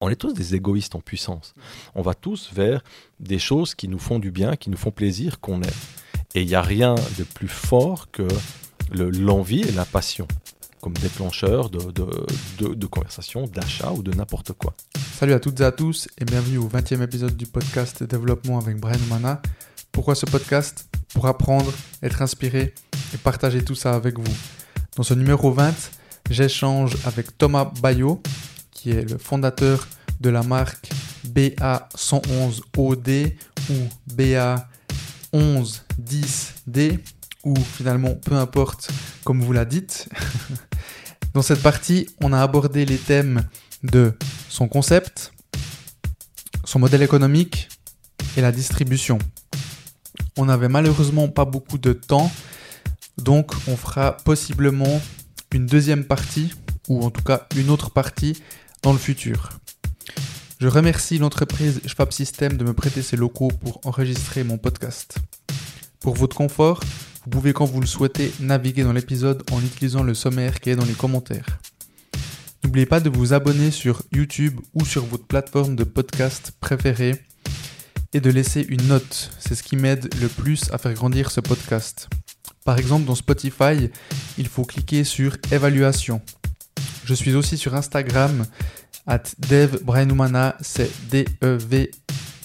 on est tous des égoïstes en puissance. On va tous vers des choses qui nous font du bien, qui nous font plaisir, qu'on aime. Et il n'y a rien de plus fort que l'envie et la passion comme déclencheur de, de, conversation, d'achat ou de n'importe quoi. Salut à toutes et à tous et bienvenue au 20e épisode du podcast Développement avec Brian Mana. Pourquoi ce podcast? Pour apprendre, être inspiré et partager tout ça avec vous. Dans ce numéro 20, j'échange avec Thomas Bayot, qui est le fondateur de la marque BA111OD ou BA1110D ou finalement peu importe comme vous la dites. Dans cette partie, on a abordé les thèmes de son concept, son modèle économique et la distribution. On n'avait malheureusement pas beaucoup de temps, donc on fera possiblement une deuxième partie, ou en tout cas une autre partie, dans le futur. Je remercie l'entreprise Schwab System de me prêter ses locaux pour enregistrer mon podcast. Pour votre confort, vous pouvez quand vous le souhaitez naviguer dans l'épisode en utilisant le sommaire qui est dans les commentaires. N'oubliez pas de vous abonner sur YouTube ou sur votre plateforme de podcast préférée et de laisser une note. C'est ce qui m'aide le plus à faire grandir ce podcast. Par exemple, dans Spotify, il faut cliquer sur évaluation. Je suis aussi sur Instagram, at Dev Brian c'est D-E-V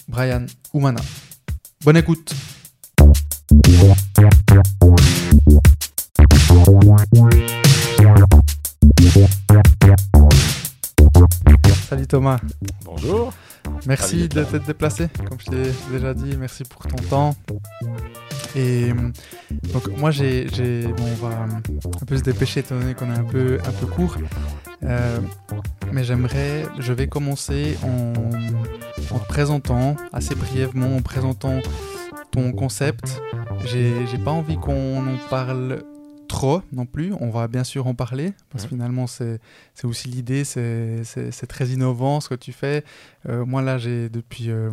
Brian Humana. Bonne écoute! Salut Thomas. Bonjour. Merci de t'être déplacé, comme je t'ai déjà dit. Merci pour ton temps. Et donc moi j'ai, bon, on va un peu se dépêcher étant donné qu'on est un peu, un peu court. Euh, mais j'aimerais, je vais commencer en, en te présentant assez brièvement, en présentant ton concept. J'ai, j'ai pas envie qu'on en parle trop non plus. On va bien sûr en parler parce que finalement c'est, aussi l'idée, c'est, très innovant ce que tu fais. Euh, moi là j'ai depuis euh,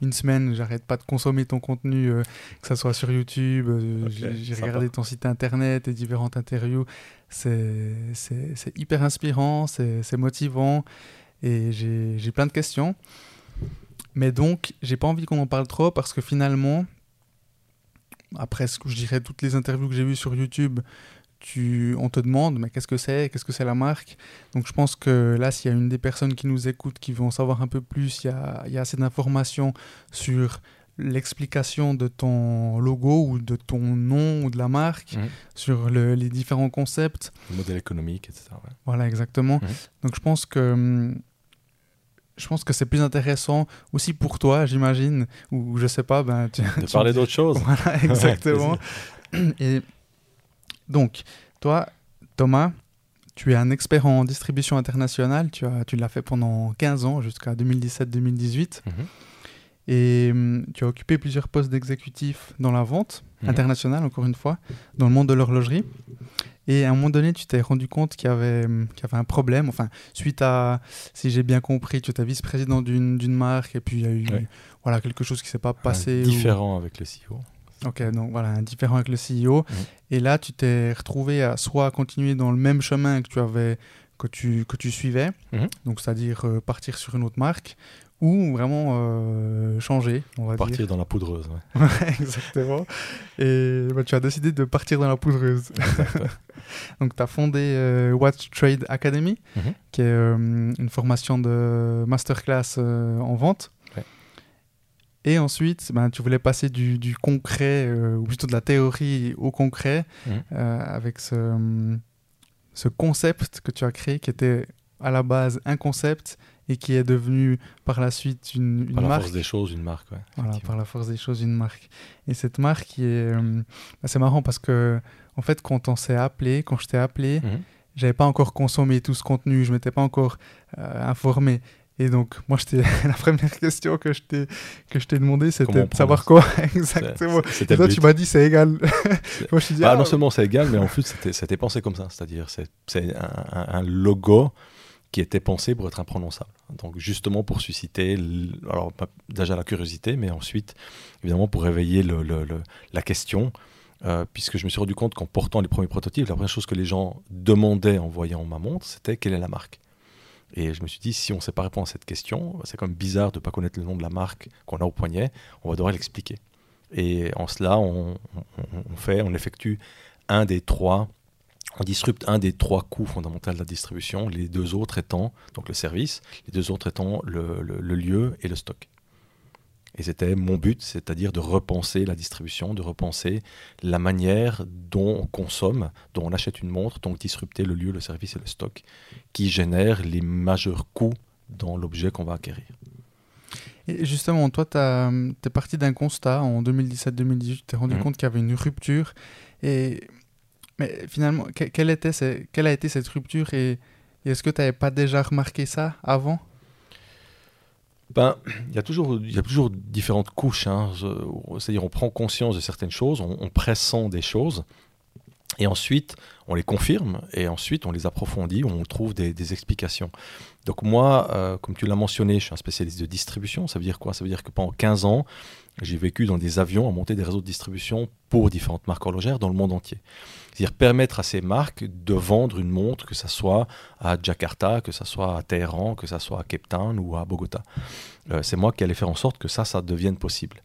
une semaine, j'arrête pas de consommer ton contenu, euh, que ce soit sur YouTube, euh, j'ai regardé ton site internet et différentes interviews. C'est hyper inspirant, c'est motivant et j'ai plein de questions. Mais donc, j'ai pas envie qu'on en parle trop parce que finalement, après ce que je dirais toutes les interviews que j'ai vues sur YouTube, tu, on te demande mais qu'est-ce que c'est, qu'est-ce que c'est la marque? Donc je pense que là, s'il y a une des personnes qui nous écoutent qui veut en savoir un peu plus, il y a, il y a assez d'informations sur l'explication de ton logo ou de ton nom ou de la marque, mhm. sur les différents concepts. Le modèle économique, etc. Voilà, exactement. Mhm. Donc je pense que je pense que c'est plus intéressant aussi pour toi, j'imagine, ou je sais pas, ben, tu, de parler d'autre chose. Voilà, exactement. Et donc, toi, Thomas, tu es un expert en distribution internationale. Tu, as, tu l'as fait pendant 15 ans, jusqu'à 2017-2018. Mhm. Et hum, tu as occupé plusieurs postes d'exécutif dans la vente mhm. internationale, encore une fois, dans le monde de l'horlogerie. Et à un moment donné, tu t'es rendu compte qu'il y, avait, hum, y avait un problème. Enfin, suite à, si j'ai bien compris, tu étais vice-président d'une marque et puis il y a eu voilà, quelque chose qui ne s'est pas passé. différent avec le CEO. Ok, donc voilà, différent avec le CEO. Mhm. Et là, tu t'es retrouvé à soit continuer dans le même chemin que tu avais, que tu, que tu suivais, mhm. donc c'est-à-dire euh, partir sur une autre marque, ou vraiment euh, changer, on va partir dans la poudreuse. Ouais. exactement. Et bah, tu as décidé de partir dans la poudreuse. donc tu as fondé euh, Watch Trade Academy, mhm. qui est une formation de masterclass en vente. Et ensuite, ben, tu voulais passer du, du concret, euh, ou plutôt de la théorie au concret, euh, avec ce, ce concept que tu as créé, qui était à la base un concept et qui est devenu par la suite une, une par marque. Par la force des choses, une marque. Ouais, voilà, par la force des choses, une marque. Et cette marque, qui est, euh, ben, c'est marrant parce que, en fait, quand on s'est appelé, quand je t'ai appelé, mmh. j'avais pas encore consommé tout ce contenu, je m'étais pas encore informé. Et donc, moi, la première question que je t'ai, que je t'ai demandé, c'était de savoir quoi exactement. Et toi, tu m'as dit c'est égal. moi, je dit, ah, ah, non seulement c'est égal, mais en plus, c'était, pensé comme ça. C'est-à-dire, c'est, c'est un, un, logo qui était pensé pour être imprononçable. Donc, justement, pour susciter, alors, déjà la curiosité, mais ensuite, évidemment, pour réveiller le, le, la question. Euh, puisque je me suis rendu compte qu'en portant les premiers prototypes, la première chose que les gens demandaient en voyant ma montre, c'était quelle est la marque Et je me suis dit, si on ne sait pas répondre à cette question, c'est quand même bizarre de ne pas connaître le nom de la marque qu'on a au poignet, on va devoir l'expliquer. Et en cela, on, fait, on effectue un des trois, on disrupte un des trois coûts fondamentaux de la distribution, les deux autres étant, donc le service, les deux autres étant le lieu et le stock. Et c'était mon but, c'est-à-dire de repenser la distribution, de repenser la manière dont on consomme, dont on achète une montre, donc disrupter le lieu, le service et le stock, qui génèrent les majeurs coûts dans l'objet qu'on va acquérir. Et justement, toi, tu es parti d'un constat en 2017-2018, tu t'es rendu mhm. compte qu'il y avait une rupture. Et... Mais finalement, quelle, était, quelle a été cette rupture et est-ce que tu n'avais pas déjà remarqué ça avant? Ben, il y a toujours, il y a toujours différentes couches. Hein. C'est-à-dire, on prend conscience de certaines choses, on, pressent des choses, et ensuite, on les confirme, et ensuite, on les approfondit, on trouve des, explications. Donc moi, euh, comme tu l'as mentionné, je suis un spécialiste de distribution. Ça veut dire quoi? Ça veut dire que pendant 15 ans, j'ai vécu dans des avions à monter des réseaux de distribution pour différentes marques horlogères dans le monde entier. C'est-à-dire permettre à ces marques de vendre une montre, que ce soit à Jakarta, que ce soit à Téhéran, que ce soit à Cape Town ou à Bogota. Euh, c'est moi qui allais faire en sorte que ça, ça devienne possible.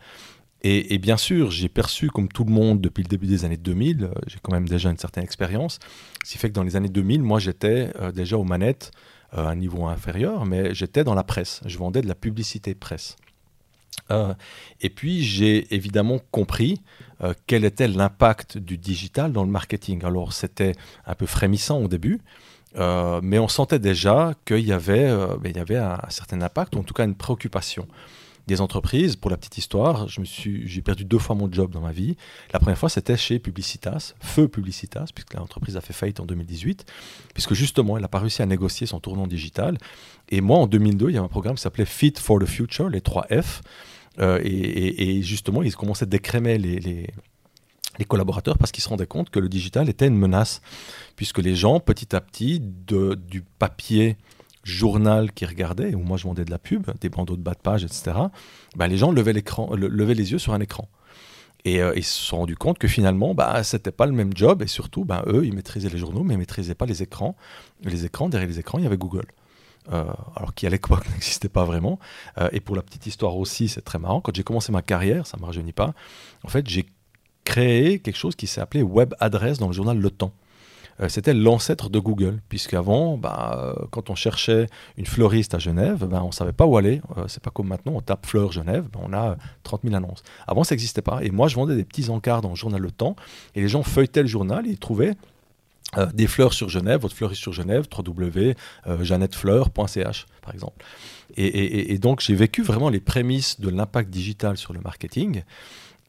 Et, bien sûr, j'ai perçu, comme tout le monde depuis le début des années 2000, euh, j'ai quand même déjà une certaine expérience, ce qui fait que dans les années 2000, moi j'étais euh, déjà aux manettes à un niveau inférieur, mais j'étais dans la presse. Je vendais de la publicité presse. Euh, et puis j'ai évidemment compris euh, quel était l'impact du digital dans le marketing. Alors c'était un peu frémissant au début, euh, mais on sentait déjà qu'il y avait, ben, il y avait un, certain impact, ou en tout cas une préoccupation des entreprises. Pour la petite histoire, j'ai perdu deux fois mon job dans ma vie. La première fois, c'était chez Publicitas, Feu Publicitas, puisque l'entreprise a fait faillite en 2018, puisque justement, elle n'a pas réussi à négocier son tournant digital. Et moi, en 2002, il y a un programme qui s'appelait Fit for the Future, les 3 F. Euh, et, justement, ils commençaient à décrémer les, les, collaborateurs parce qu'ils se rendaient compte que le digital était une menace, puisque les gens, petit à petit, de, du papier journal qu'ils regardaient, où moi je vendais de la pub, des bandeaux de bas de page, etc., ben les gens levaient, l'écran, levaient les yeux sur un écran. Et euh, ils se sont rendus compte que finalement, bah, ce n'était pas le même job, et surtout, ben, eux, ils maîtrisaient les journaux, mais ils maîtrisaient pas les écrans. Les écrans, derrière les écrans, il y avait Google. Euh, alors qui à l'époque n'existait pas vraiment. Euh, et pour la petite histoire aussi, c'est très marrant. Quand j'ai commencé ma carrière, ça ne me rajeunit pas, en fait, j'ai créé quelque chose qui s'est appelé Web Adresse dans le journal Le Temps. Euh, c'était l'ancêtre de Google, puisqu'avant, bah, quand on cherchait une fleuriste à Genève, bah, on ne savait pas où aller. c'est pas comme maintenant, on tape fleur Genève, bah, on a 30 000 annonces. Avant, ça n'existait pas. Et moi, je vendais des petits encarts dans le journal Le Temps, et les gens feuilletaient le journal et ils trouvaient euh, des fleurs sur Genève, votre fleuriste sur Genève, www.jeannettefleur.ch euh, par exemple. et donc j'ai vécu vraiment les prémices de l'impact digital sur le marketing.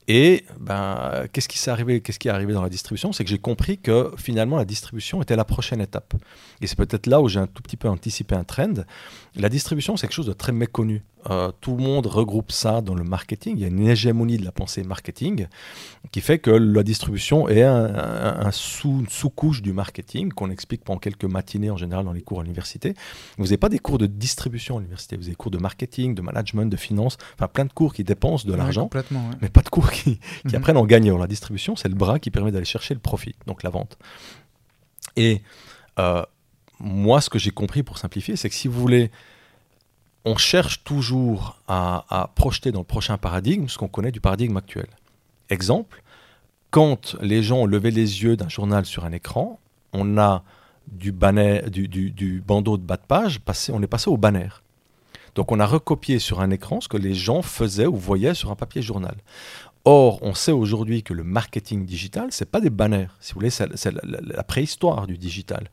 Et ben, qu'est-ce qui s'est arrivé Qu'est-ce qui est arrivé dans la distribution? C'est que j'ai compris que finalement la distribution était la prochaine étape. Et c'est peut-être là où j'ai un tout petit peu anticipé un trend. La distribution, c'est quelque chose de très méconnu. Euh, tout le monde regroupe ça dans le marketing. Il y a une hégémonie de la pensée marketing qui fait que la distribution est un, sous, sous-couche du marketing qu'on explique pendant quelques matinées en général dans les cours à l'université. Vous n'avez pas des cours de distribution à l'université. Vous avez des cours de marketing, de management, de finance, enfin plein de cours qui dépensent de l'argent, mais pas de cours qui, mhm. apprennent en gagnant. La distribution, c'est le bras qui permet d'aller chercher le profit, donc la vente. Et euh, moi, ce que j'ai compris pour simplifier, c'est que si vous voulez, on cherche toujours à, projeter dans le prochain paradigme ce qu'on connaît du paradigme actuel. Exemple, quand les gens ont levé les yeux d'un journal sur un écran, on a du, banner, du, bandeau de bas de page, passé, on est passé au banner. Donc on a recopié sur un écran ce que les gens faisaient ou voyaient sur un papier journal. Or, on sait aujourd'hui que le marketing digital, c'est pas des banners. Si vous voulez, c'est la, préhistoire du digital.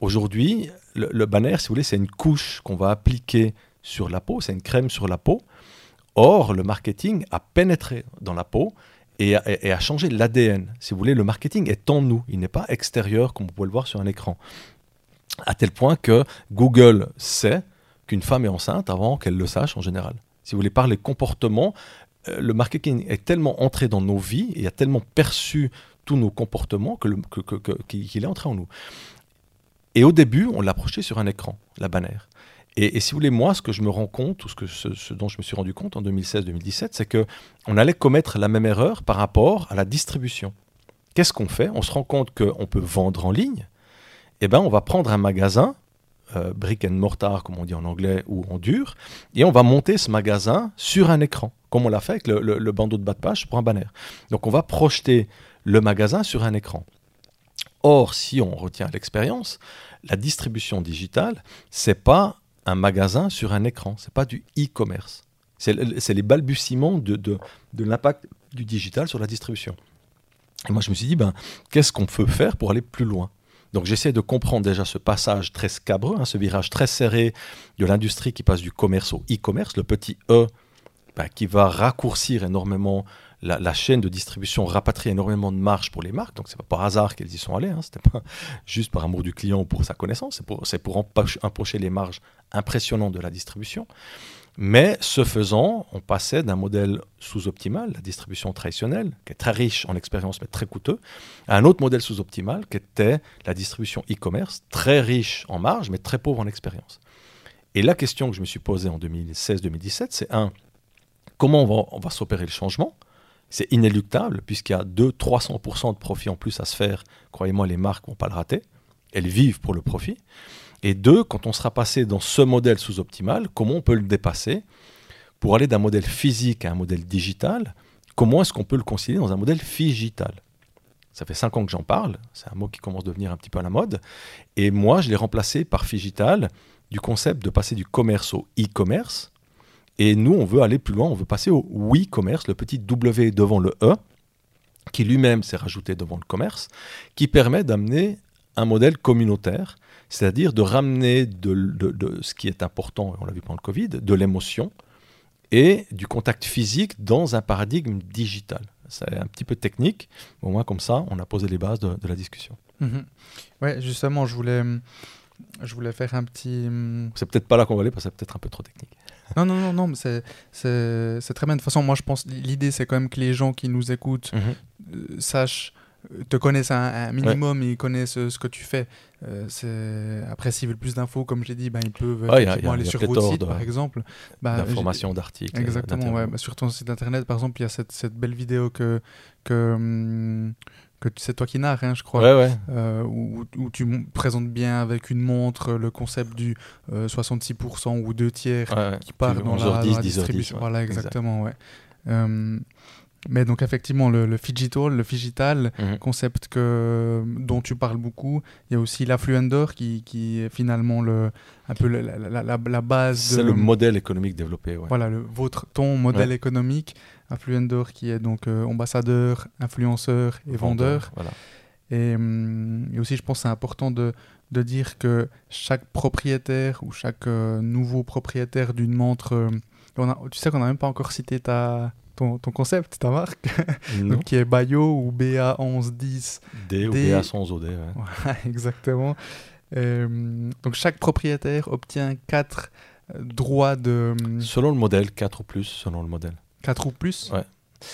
Aujourd'hui, le, banner, si vous voulez, c'est une couche qu'on va appliquer sur la peau, c'est une crème sur la peau. Or, le marketing a pénétré dans la peau et a, changé l'ADN. Si vous voulez, le marketing est en nous, il n'est pas extérieur comme vous pouvez le voir sur un écran. À tel point que Google sait qu'une femme est enceinte avant qu'elle le sache en général. Si vous voulez parler comportement, euh, le marketing est tellement entré dans nos vies et a tellement perçu tous nos comportements qu'il que, est entré en nous. Et au début, on l'approchait sur un écran, la bannière. Et, si vous voulez, moi, ce que je me rends compte, ou ce, que, ce, dont je me suis rendu compte en 2016-2017, c'est qu'on allait commettre la même erreur par rapport à la distribution. Qu'est-ce qu'on fait? On se rend compte qu'on peut vendre en ligne. Eh bien, on va prendre un magasin euh, brick and mortar, comme on dit en anglais, ou en dur, et on va monter ce magasin sur un écran, comme on l'a fait avec le, bandeau de bas de page pour un banner. Donc on va projeter le magasin sur un écran. Or, si on retient l'expérience, la distribution digitale, c'est pas un magasin sur un écran, c'est pas du e-commerce. C'est les balbutiements de, de, de l'impact du digital sur la distribution. Et moi, je me suis dit, ben, qu'est-ce qu'on peut faire pour aller plus loin? Donc j'essaie de comprendre déjà ce passage très scabreux, hein, ce virage très serré de l'industrie qui passe du commerce au e-commerce, le petit E ben, qui va raccourcir énormément la, chaîne de distribution, rapatrie énormément de marge pour les marques. Donc c'est pas par hasard qu'elles y sont allées, hein, c'était pas juste par amour du client ou pour sa connaissance, c'est pour, empocher les marges impressionnantes de la distribution. Mais ce faisant, on passait d'un modèle sous-optimal, la distribution traditionnelle, qui est très riche en expérience mais très coûteux, à un autre modèle sous-optimal qui était la distribution e-commerce, très riche en marge mais très pauvre en expérience. Et la question que je me suis posée en 2016-2017, c'est un, comment va s'opérer le changement? C'est inéluctable puisqu'il y a 200-300% de profit en plus à se faire. Croyez-moi, les marques ne vont pas le rater. Elles vivent pour le profit. Et deux, quand on sera passé dans ce modèle sous-optimal, comment on peut le dépasser pour aller d'un modèle physique à un modèle digital? Comment est-ce qu'on peut le concilier dans un modèle digital? Ça fait cinq ans que j'en parle, c'est un mot qui commence à devenir un petit peu à la mode. Et moi, je l'ai remplacé par Figital, du concept de passer du commerce au e-commerce. Et nous, on veut aller plus loin, on veut passer au oui-commerce, le petit W devant le E, qui lui-même s'est rajouté devant le commerce, qui permet d'amener un modèle communautaire c'est-à-dire de ramener de, ce qui est important, on l'a vu pendant le Covid, de l'émotion et du contact physique dans un paradigme digital. C'est un petit peu technique, au moins comme ça, on a posé les bases de, la discussion. Mhm. Ouais, justement, je voulais, je voulais faire un petit. Hum, c'est peut-être pas là qu'on va aller parce que c'est peut-être un peu trop technique. Non, non, non, non, mais c'est, c'est, très bien. De toute façon, moi, je pense l'idée, c'est quand même que les gens qui nous écoutent mhm. euh, sachent te connaissent un, minimum et ils connaissent euh, ce que tu fais. Euh, après, s'ils veulent plus d'infos, comme j'ai dit, ben, ils peuvent aller sur votre site, par exemple. Ben, D'informations, d'articles. Exactement, ouais. Bah, sur ton site internet, par exemple, il y a cette, cette belle vidéo que, que, hum, que c'est toi qui narres, hein, je crois, euh, où, où, tu présentes bien avec une montre le concept du 66% ou 2 tiers qui part dans, la, 10, distribution. voilà, exactement, ouais. Hum, mais donc effectivement, le, le Figital, le Figital, mhm. concept que, dont tu parles beaucoup. Il y a aussi l'Affluendor qui, qui est finalement le, un peu la, la, la, base. C'est le modèle économique développé. Voilà, le, votre, ton modèle économique. Affluendor qui est donc euh, ambassadeur, influenceur et vendeur. Voilà. Et, hum, et, aussi, je pense que c'est important de, de, dire que chaque propriétaire ou chaque euh, nouveau propriétaire d'une montre. Euh, on a, tu sais qu'on n'a même pas encore cité ta, ton, ton concept, ta marque, donc, qui est Bayo ou BA1110. D, ou BA111OD. Ouais. exactement. Euh, donc chaque propriétaire obtient 4 euh, droits de... Selon le modèle, 4 ou plus, selon le modèle. 4 ou plus? Ouais.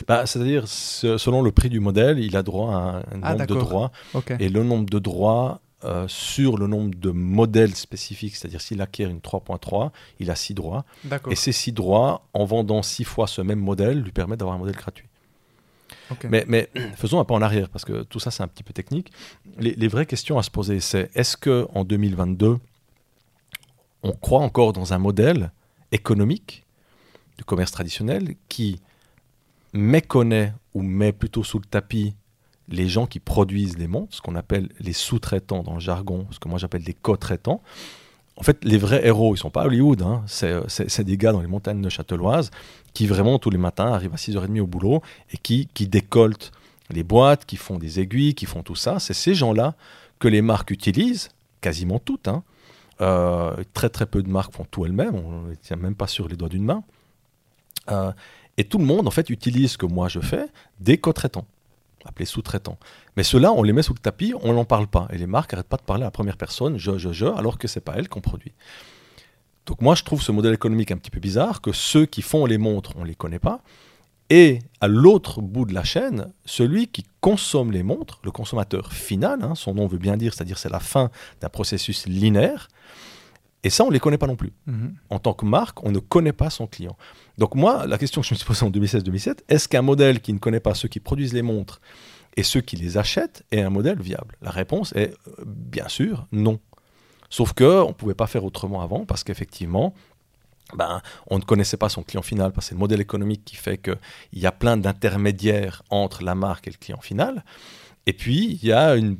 Bah, C'est-à-dire, selon le prix du modèle, il a droit à un, ah, nombre de droits. Et le nombre de droits euh, sur le nombre de modèles spécifiques, c'est-à-dire s'il acquiert une 3.3, il a 6 droits. Et ces 6 droits, en vendant 6 fois ce même modèle, lui permettent d'avoir un modèle gratuit. Mais, mais, faisons un pas en arrière, parce que tout ça c'est un petit peu technique. Les, vraies questions à se poser, c'est est-ce qu'en 2022, on croit encore dans un modèle économique du commerce traditionnel qui méconnaît ou met plutôt sous le tapis les gens qui produisent les montres, ce qu'on appelle les sous-traitants dans le jargon, ce que moi j'appelle des co-traitants. En fait, les vrais héros, ils sont pas à Hollywood, hein. c'est des gars dans les montagnes de Châteloise qui vraiment tous les matins arrivent à 6h30 au boulot et qui, qui décoltent les boîtes, qui font des aiguilles, qui font tout ça. C'est ces gens-là que les marques utilisent, quasiment toutes. Hein. Euh, très très peu de marques font tout elles-mêmes, on ne tient même pas sur les doigts d'une main. Euh, et tout le monde, en fait, utilise ce que moi je fais, des co-traitants appelés sous-traitants. Mais ceux-là, on les met sous le tapis, on n'en parle pas. Et les marques n'arrêtent pas de parler à la première personne, je, je, je, alors que c'est pas elles qu'on produit. Donc moi, je trouve ce modèle économique un petit peu bizarre, que ceux qui font les montres, on ne les connaît pas. Et à l'autre bout de la chaîne, celui qui consomme les montres, le consommateur final, hein, son nom veut bien dire, c'est-à-dire c'est la fin d'un processus linéaire, et ça, on ne les connaît pas non plus. Mhm. En tant que marque, on ne connaît pas son client. Donc moi, la question que je me suis posée en 2016-2017, est-ce qu'un modèle qui ne connaît pas ceux qui produisent les montres et ceux qui les achètent est un modèle viable? La réponse est euh, bien sûr non. Sauf que on ne pouvait pas faire autrement avant parce qu'effectivement, ben, on ne connaissait pas son client final parce que c'est le modèle économique qui fait qu'il y a plein d'intermédiaires entre la marque et le client final. Et puis, il y a une,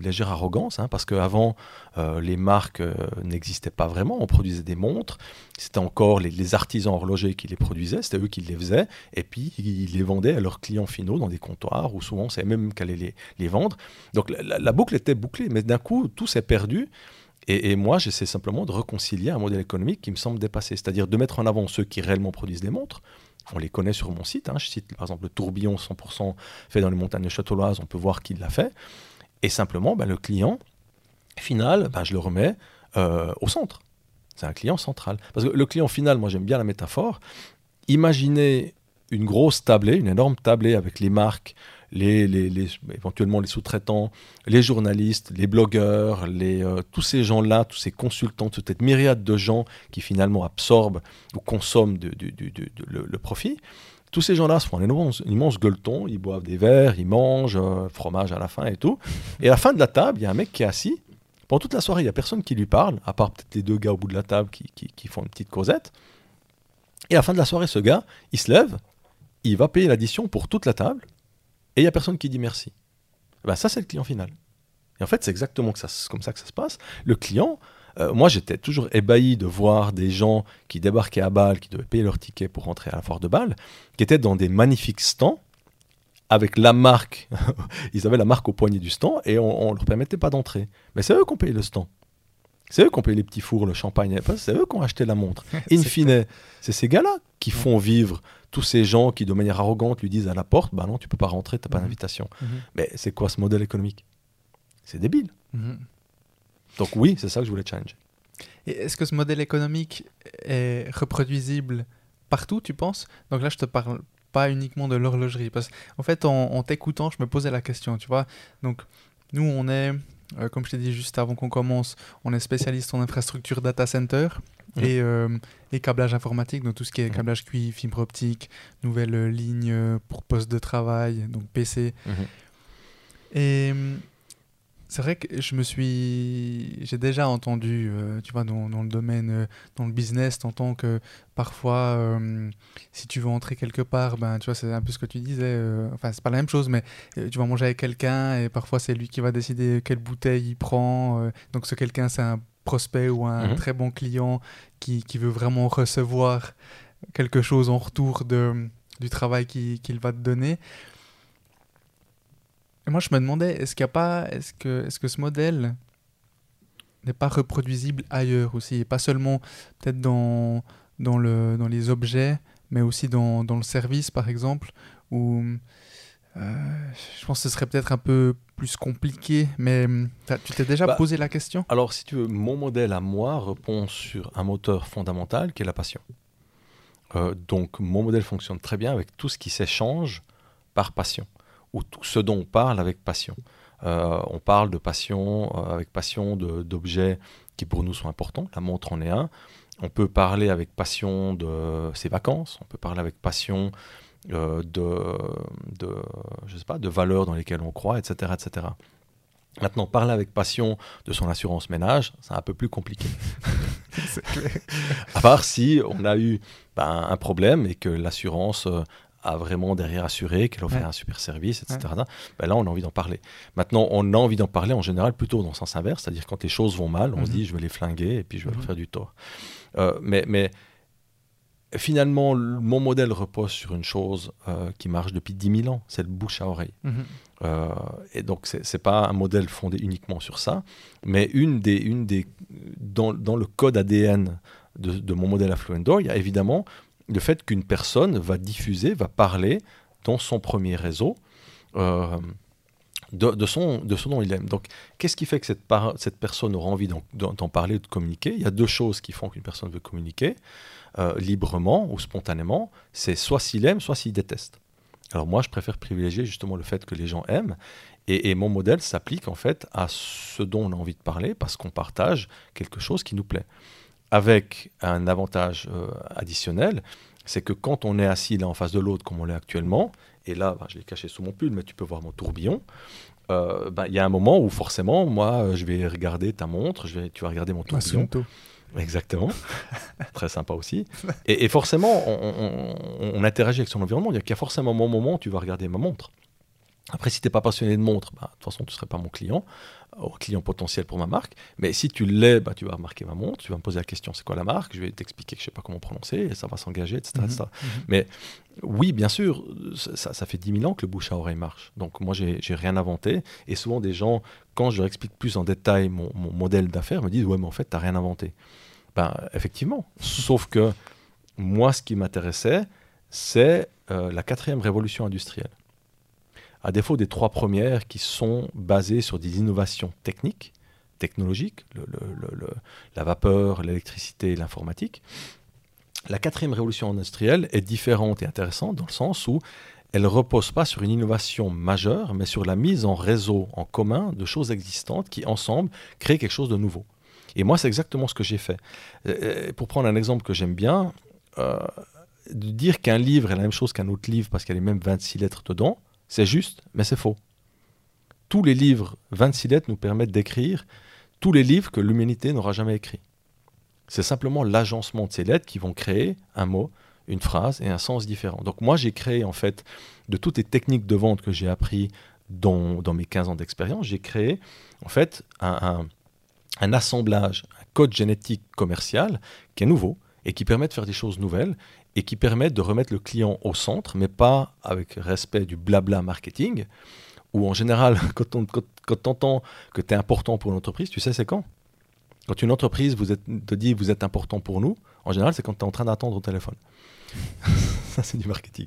légère arrogance, hein, parce qu'avant, euh, les marques euh, n'existaient pas vraiment. On produisait des montres. C'était encore les, artisans horlogers qui les produisaient, c'était eux qui les faisaient. Et puis, ils les vendaient à leurs clients finaux dans des comptoirs, où souvent, c'est même qu'aller les, les vendre. Donc, la, boucle était bouclée. Mais d'un coup, tout s'est perdu. Et, moi, j'essaie simplement de réconcilier un modèle économique qui me semble dépassé, c'est-à-dire de mettre en avant ceux qui réellement produisent des montres. On les connaît sur mon site. Hein. Je cite par exemple le tourbillon 100% fait dans les montagnes de Châteauloise. On peut voir qui l'a fait. Et simplement, ben, le client final, ben, je le remets euh, au centre. C'est un client central. Parce que le client final, moi j'aime bien la métaphore. Imaginez une grosse tablée, une énorme tablée avec les marques, les, éventuellement les sous-traitants, les journalistes, les blogueurs, euh, tous ces gens-là, tous ces consultants, toute cette myriade de gens qui finalement absorbent ou consomment le, profit. Tous ces gens-là se font un immense, immense gueuleton, ils boivent des verres, ils mangent, euh, fromage à la fin et tout. Et à la fin de la table, il y a un mec qui est assis. Pendant toute la soirée, il n'y a personne qui lui parle, à part peut-être les deux gars au bout de la table qui, qui font une petite causette. Et à la fin de la soirée, ce gars, il se lève, il va payer l'addition pour toute la table, et il n'y a personne qui dit merci. Ben, ça, c'est le client final. Et en fait, c'est exactement comme ça que ça se passe. Le client, euh, moi, j'étais toujours ébahi de voir des gens qui débarquaient à Bâle, qui devaient payer leur ticket pour rentrer à la foire de Bâle, qui étaient dans des magnifiques stands avec la marque. Ils avaient la marque au poignet du stand et on ne leur permettait pas d'entrer. Mais c'est eux qui ont payé le stand. C'est eux qui ont payé les petits fours, le champagne. C'est eux qui ont acheté la montre. In fine, c'est ces gars-là qui font vivre tous ces gens qui, de manière arrogante, lui disent à la porte Bah non, tu peux pas rentrer, tu n'as pas mhm. d'invitation. Mhm. Mais c'est quoi ce modèle économique? C'est débile. Mhm. Donc, oui, c'est ça que je voulais changer. Est-ce que ce modèle économique est reproduisible partout, tu penses? Donc là, je te parle pas uniquement de l'horlogerie. Parce qu'en fait, en, t'écoutant, je me posais la question, tu vois. Donc, nous, on est, euh, comme je t'ai dit juste avant qu'on commence, on est spécialiste en infrastructure data center. Mhm. et, euh, et, câblage informatique, donc tout ce qui est mhm. câblage cuivre, fibre optique, nouvelles lignes pour poste de travail, donc PC. Mhm. Et c'est vrai que je me suis. J'ai déjà entendu, tu vois, dans, dans, le domaine, dans le business, t'entends que parfois, si tu veux entrer quelque part, ben, tu vois, c'est un peu ce que tu disais. enfin, c'est pas la même chose, mais tu vas manger avec quelqu'un et parfois c'est lui qui va décider quelle bouteille il prend. donc, ce quelqu'un, c'est un prospect ou un mhm. très bon client qui, qui, veut vraiment recevoir quelque chose en retour de, du travail qu'il va te donner. Et moi, je me demandais, est-ce qu'il a pas, est-ce que, est-ce que ce modèle n'est pas reproduisible ailleurs aussi, et pas seulement peut-être dans, dans, le, dans les objets, mais aussi dans, dans le service, par exemple, où euh, je pense que ce serait peut-être un peu plus compliqué, mais tu t'es déjà bah, posé la question? Alors, si tu veux, mon modèle à moi répond sur un moteur fondamental qui est la passion. Euh, donc, mon modèle fonctionne très bien avec tout ce qui s'échange par passion, ou tout ce dont on parle avec passion. Euh, on parle de passion, avec passion d'objets qui pour nous sont importants. La montre en est un. On peut parler avec passion de ses vacances. On peut parler avec passion euh, de, de, je sais pas, de valeurs dans lesquelles on croit, etc., etc. Maintenant, parler avec passion de son assurance ménage, c'est un peu plus compliqué. à part si on a eu ben, un problème et que l'assurance euh, a vraiment derrière assuré, qu'elle offre un super service, etc. Ben là, on a envie d'en parler. Maintenant, on a envie d'en parler en général plutôt dans le sens inverse, c'est-à-dire quand les choses vont mal, on se mhm. dit je vais les flinguer et puis je vais leur mhm. faire du tort. Euh, mais, mais finalement, mon modèle repose sur une chose euh, qui marche depuis 10 000 ans, c'est le bouche à oreille. Mhm. Euh, et donc, ce n'est pas un modèle fondé uniquement sur ça, mais une des, une des, dans, dans le code ADN de, de, mon modèle Affluent Door, il y a évidemment le fait qu'une personne va diffuser, va parler dans son premier réseau. Euh, de, de, son, dont il aime. Donc, qu'est-ce qui fait que cette, personne aura envie d'en parler, de communiquer? Il y a deux choses qui font qu'une personne veut communiquer. Euh, librement ou spontanément, c'est soit s'il aime, soit s'il déteste. Alors moi, je préfère privilégier justement le fait que les gens aiment. Et, mon modèle s'applique en fait à ce dont on a envie de parler parce qu'on partage quelque chose qui nous plaît. Avec un avantage euh, additionnel, c'est que quand on est assis l'un en face de l'autre comme on l'est actuellement, et là, bah, je l'ai caché sous mon pull, mais tu peux voir mon tourbillon, euh, bah, il y a un moment où forcément, moi, je vais regarder ta montre, je vais, tu vas regarder mon tourbillon. Exactement. Très sympa aussi. Et, forcément, on, interagit avec son environnement. Il y a forcément un moment où tu vas regarder ma montre. Après, si tu n'es pas passionné de montre, bah, de toute façon, tu ne serais pas mon client, ou euh, client potentiel pour ma marque. Mais si tu l'es, bah, tu vas remarquer ma montre, tu vas me poser la question c'est quoi la marque, je vais t'expliquer que je ne sais pas comment prononcer, et ça va s'engager, etc. Mhm, mhm. Mais oui, bien sûr, ça, ça, fait 10 000 ans que le bouche à oreille marche. Donc moi, j'ai rien inventé. Et souvent, des gens, quand je leur explique plus en détail mon, modèle d'affaires, me disent ouais, mais en fait, tu n'as rien inventé. Ben, effectivement. Sauf que moi, ce qui m'intéressait, c'est euh, la quatrième révolution industrielle à défaut des trois premières qui sont basées sur des innovations techniques, technologiques, la vapeur, l'électricité, l'informatique. La quatrième révolution industrielle est différente et intéressante dans le sens où elle ne repose pas sur une innovation majeure, mais sur la mise en réseau, en commun, de choses existantes qui, ensemble, créent quelque chose de nouveau. Et moi, c'est exactement ce que j'ai fait. Euh, euh, pour prendre un exemple que j'aime bien, euh, de dire qu'un livre est la même chose qu'un autre livre parce qu'il y a les mêmes 26 lettres dedans, c'est juste, mais c'est faux. Tous les livres, 26 lettres, nous permettent d'écrire tous les livres que l'humanité n'aura jamais écrits. C'est simplement l'agencement de ces lettres qui vont créer un mot, une phrase et un sens différent. Donc moi, j'ai créé, en fait, de toutes les techniques de vente que j'ai appris dans, mes 15 ans d'expérience, j'ai créé, en fait, un, un assemblage, un code génétique commercial qui est nouveau et qui permet de faire des choses nouvelles et qui permettent de remettre le client au centre, mais pas avec respect du blabla marketing, où en général, quand on quand, que tu es important pour une entreprise, tu sais c'est quand? Quand une entreprise te dit vous êtes important pour nous, en général c'est quand tu es en train d'attendre au téléphone. Ça c'est du marketing.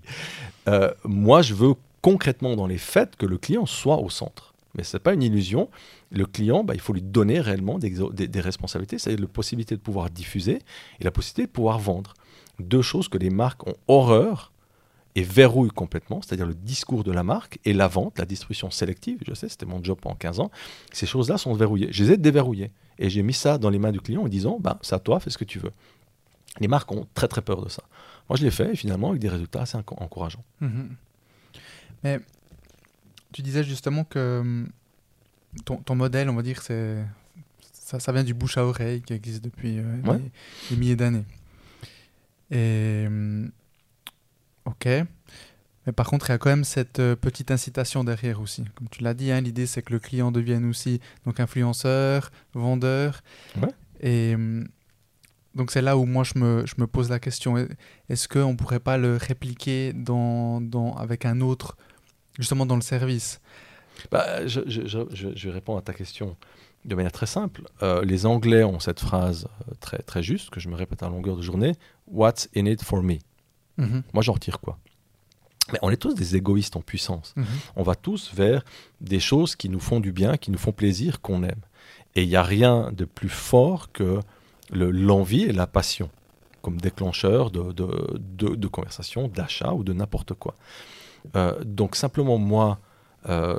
Euh, moi je veux concrètement dans les faits que le client soit au centre. Mais ce n'est pas une illusion. Le client, bah, il faut lui donner réellement des, des, responsabilités, c'est-à-dire la possibilité de pouvoir diffuser et la possibilité de pouvoir vendre deux choses que les marques ont horreur et verrouillent complètement, c'est-à-dire le discours de la marque et la vente, la distribution sélective. Je sais, c'était mon job pendant 15 ans. Ces choses-là sont verrouillées. Je les ai déverrouillées. Et j'ai mis ça dans les mains du client en disant, bah, c'est à toi, fais ce que tu veux. Les marques ont très très peur de ça. Moi, je l'ai fait et finalement avec des résultats assez encourageants. Mm-hmm. Mais tu disais justement que hum, ton, modèle, on va dire, c'est ça, ça, vient du bouche à oreille qui existe depuis euh, des milliers d'années. Et hum, ok. Mais par contre, il y a quand même cette euh, petite incitation derrière aussi. Comme tu l'as dit, hein, l'idée c'est que le client devienne aussi donc influenceur, vendeur. Et hum, donc c'est là où moi je me, je me pose la question est-ce qu'on ne pourrait pas le répliquer dans, dans, avec un autre, justement dans le service bah, je, je, je, je, vais répondre à ta question de manière très simple. Euh, les Anglais ont cette phrase euh, très, très juste, que je me répète à longueur de journée What's in it for me? Mhm. Moi, j'en retire quoi mais on est tous des égoïstes en puissance. Mhm. On va tous vers des choses qui nous font du bien, qui nous font plaisir, qu'on aime. Et il n'y a rien de plus fort que l'envie et la passion, comme déclencheur de, de, de, conversation, d'achat ou de n'importe quoi. Euh, donc simplement, moi,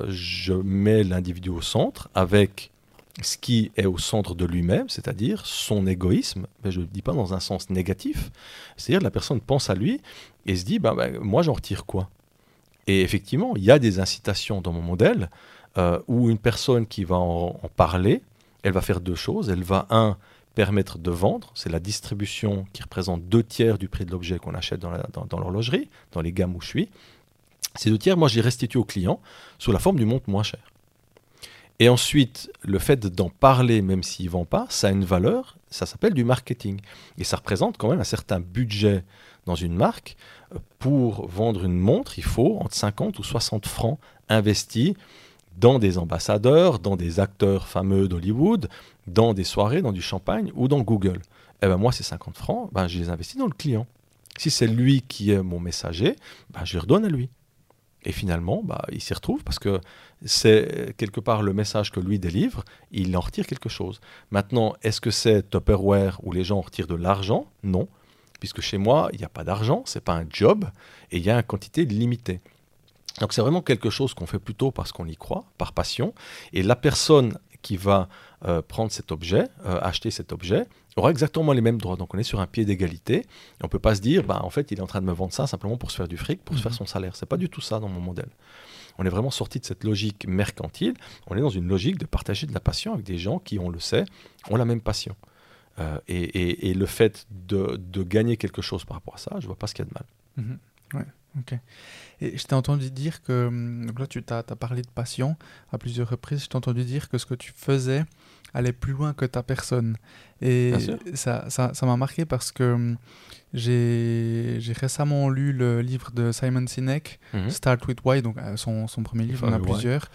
je mets l'individu au centre avec ce qui est au centre de lui-même, c'est-à-dire son égoïsme, je ne le dis pas dans un sens négatif, c'est-à-dire la personne pense à lui et se dit, bah, moi j'en retire quoi? Et effectivement, il y a des incitations dans mon modèle euh, où une personne qui va en, parler, elle va faire deux choses. Elle va, un, permettre de vendre, c'est la distribution qui représente deux tiers du prix de l'objet qu'on achète dans, dans l'horlogerie, dans les gammes où je suis. Ces deux tiers, moi, je les restitue au client sous la forme du montre moins cher. Et ensuite, le fait d'en parler, même s'il ne vend pas, ça a une valeur, ça s'appelle du marketing. Et ça représente quand même un certain budget dans une marque. Pour vendre une montre, il faut entre 50 ou 60 francs investis dans des ambassadeurs, dans des acteurs fameux d'Hollywood, dans des soirées, dans du champagne ou dans Google. Et eh ben moi, ces 50 francs, ben, je les investis dans le client. Si c'est lui qui est mon messager, ben, je les redonne à lui. Et finalement, bah, il s'y retrouve parce que c'est quelque part le message que lui délivre, il en retire quelque chose. Maintenant, est-ce que c'est Tupperware où les gens retirent de l'argent? Non, puisque chez moi, il n'y a pas d'argent, c'est pas un job, et il y a une quantité limitée. Donc c'est vraiment quelque chose qu'on fait plutôt parce qu'on y croit, par passion, et la personne qui va euh, prendre cet objet, euh, acheter cet objet, aura exactement les mêmes droits. Donc on est sur un pied d'égalité. On ne peut pas se dire, bah, en fait, il est en train de me vendre ça simplement pour se faire du fric, pour se faire mhm. son salaire. C'est pas du tout ça dans mon modèle. On est vraiment sorti de cette logique mercantile. On est dans une logique de partager de la passion avec des gens qui, on le sait, ont la même passion. Euh, et, le fait de, gagner quelque chose par rapport à ça, je ne vois pas ce qu'il y a de mal. Mhm. Ouais, ok. Et je t'ai entendu dire que, hum, donc là tu as, parlé de passion à plusieurs reprises, je t'ai entendu dire que ce que tu faisais allait plus loin que ta personne. Et ça m'a ça, marqué parce que hum, j'ai récemment lu le livre de Simon Sinek, mhm. Start with Why, donc euh, son, son premier livre, il en a plusieurs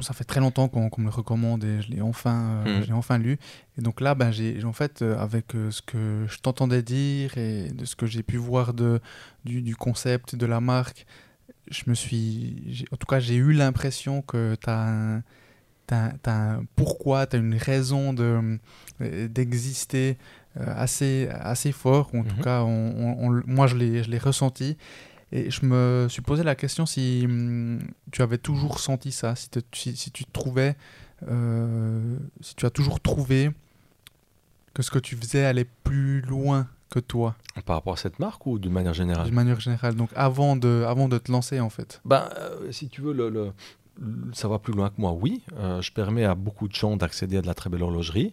ça fait très longtemps qu'on me le recommande et je l'ai enfin, euh, hmm. enfin lu. Et donc là, ben, j'ai en fait, euh, avec euh, ce que je t'entendais dire et de ce que j'ai pu voir de, du, du, concept, de la marque, je me suis. En tout cas, j'ai eu l'impression que tu as un. un pourquoi, tu as une raison d'exister assez, assez fort, en tout hmm. cas, on, moi je l'ai ressenti. Et je me suis posé la question si hum, tu avais toujours senti ça, si, si, tu trouvais, euh, si tu as toujours trouvé que ce que tu faisais allait plus loin que toi. Par rapport à cette marque ou d'une manière générale? D'une manière générale, donc avant de, avant de te lancer en fait. Ben, euh, si tu veux, le, ça va plus loin que moi, oui. Euh, je permets à beaucoup de gens d'accéder à de la très belle horlogerie,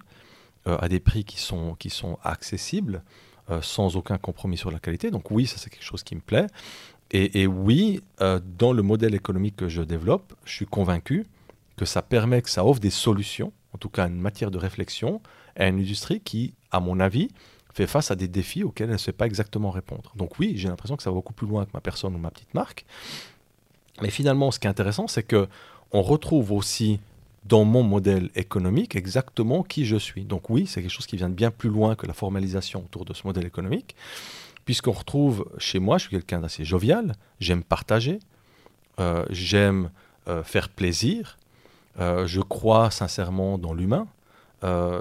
à des prix qui sont, qui sont accessibles. Euh, sans aucun compromis sur la qualité. Donc oui, ça c'est quelque chose qui me plaît. Et, oui, euh, dans le modèle économique que je développe, je suis convaincu que ça permet, que ça offre des solutions, en tout cas une matière de réflexion, à une industrie qui, à mon avis, fait face à des défis auxquels elle ne sait pas exactement répondre. Donc oui, j'ai l'impression que ça va beaucoup plus loin que ma personne ou ma petite marque. Mais finalement, ce qui est intéressant, c'est que on retrouve aussi dans mon modèle économique exactement qui je suis. Donc oui, c'est quelque chose qui vient de bien plus loin que la formalisation autour de ce modèle économique, puisqu'on retrouve chez moi, je suis quelqu'un d'assez jovial, j'aime partager, euh, j'aime euh, faire plaisir, euh, je crois sincèrement dans l'humain,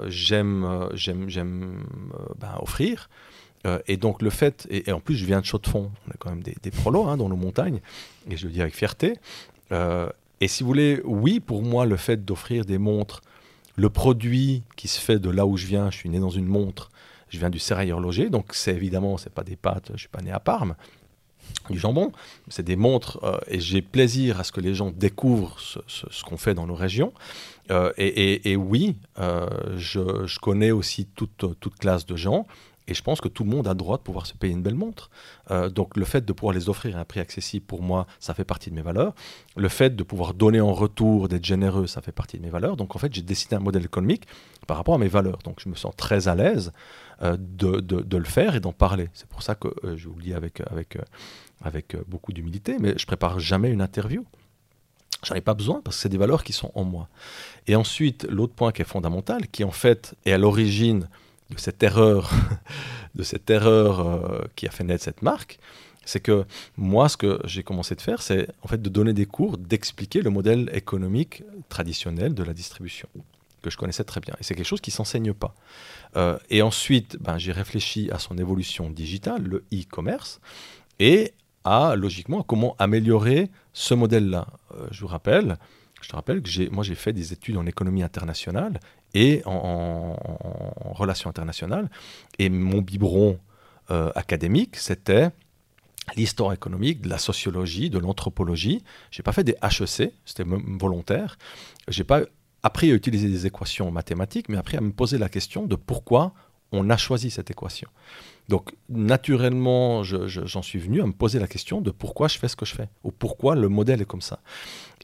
j'aime j'aime ben, offrir. et donc le fait, et, en plus je viens de Chaux-de-Fonds, on est quand même des, des hein, dans nos montagnes, et je le dis avec fierté, et si vous voulez, oui, pour moi, le fait d'offrir des montres, le produit qui se fait de là où je viens, je suis né dans une montre, je viens du Serrailleur Logé, donc c'est évidemment, c'est pas des pâtes, je suis pas né à Parme, du jambon, c'est des montres euh, et j'ai plaisir à ce que les gens découvrent ce, qu'on fait dans nos régions. Euh, et, oui, euh, je, je, connais aussi toute, toute classe de gens et je pense que tout le monde a le droit de pouvoir se payer une belle montre. Euh, donc le fait de pouvoir les offrir à un prix accessible, pour moi, ça fait partie de mes valeurs. Le fait de pouvoir donner en retour, d'être généreux, ça fait partie de mes valeurs. Donc en fait, j'ai dessiné un modèle économique par rapport à mes valeurs. Donc je me sens très à l'aise euh, de, le faire et d'en parler. C'est pour ça que euh, je vous le dis avec, avec, avec beaucoup d'humilité, mais je prépare jamais une interview. J'en ai pas besoin parce que c'est des valeurs qui sont en moi. Et ensuite, l'autre point qui est fondamental, qui en fait est à l'origine de cette erreur, de cette erreur euh, qui a fait naître cette marque, c'est que moi, ce que j'ai commencé de faire, c'est en fait de donner des cours, d'expliquer le modèle économique traditionnel de la distribution que je connaissais très bien. Et c'est quelque chose qui s'enseigne pas. Euh, et ensuite, ben, j'ai réfléchi à son évolution digitale, le e-commerce, et à logiquement comment améliorer ce modèle-là. Euh, je vous rappelle, je te rappelle que moi j'ai fait des études en économie internationale et en, relations internationales. Et mon biberon euh, académique, c'était l'histoire économique, de la sociologie, de l'anthropologie. J'ai pas fait des HEC, c'était volontaire. J'ai pas appris à utiliser des équations mathématiques, mais appris à me poser la question de pourquoi on a choisi cette équation. Donc naturellement, j'en suis venu à me poser la question de pourquoi je fais ce que je fais, ou pourquoi le modèle est comme ça.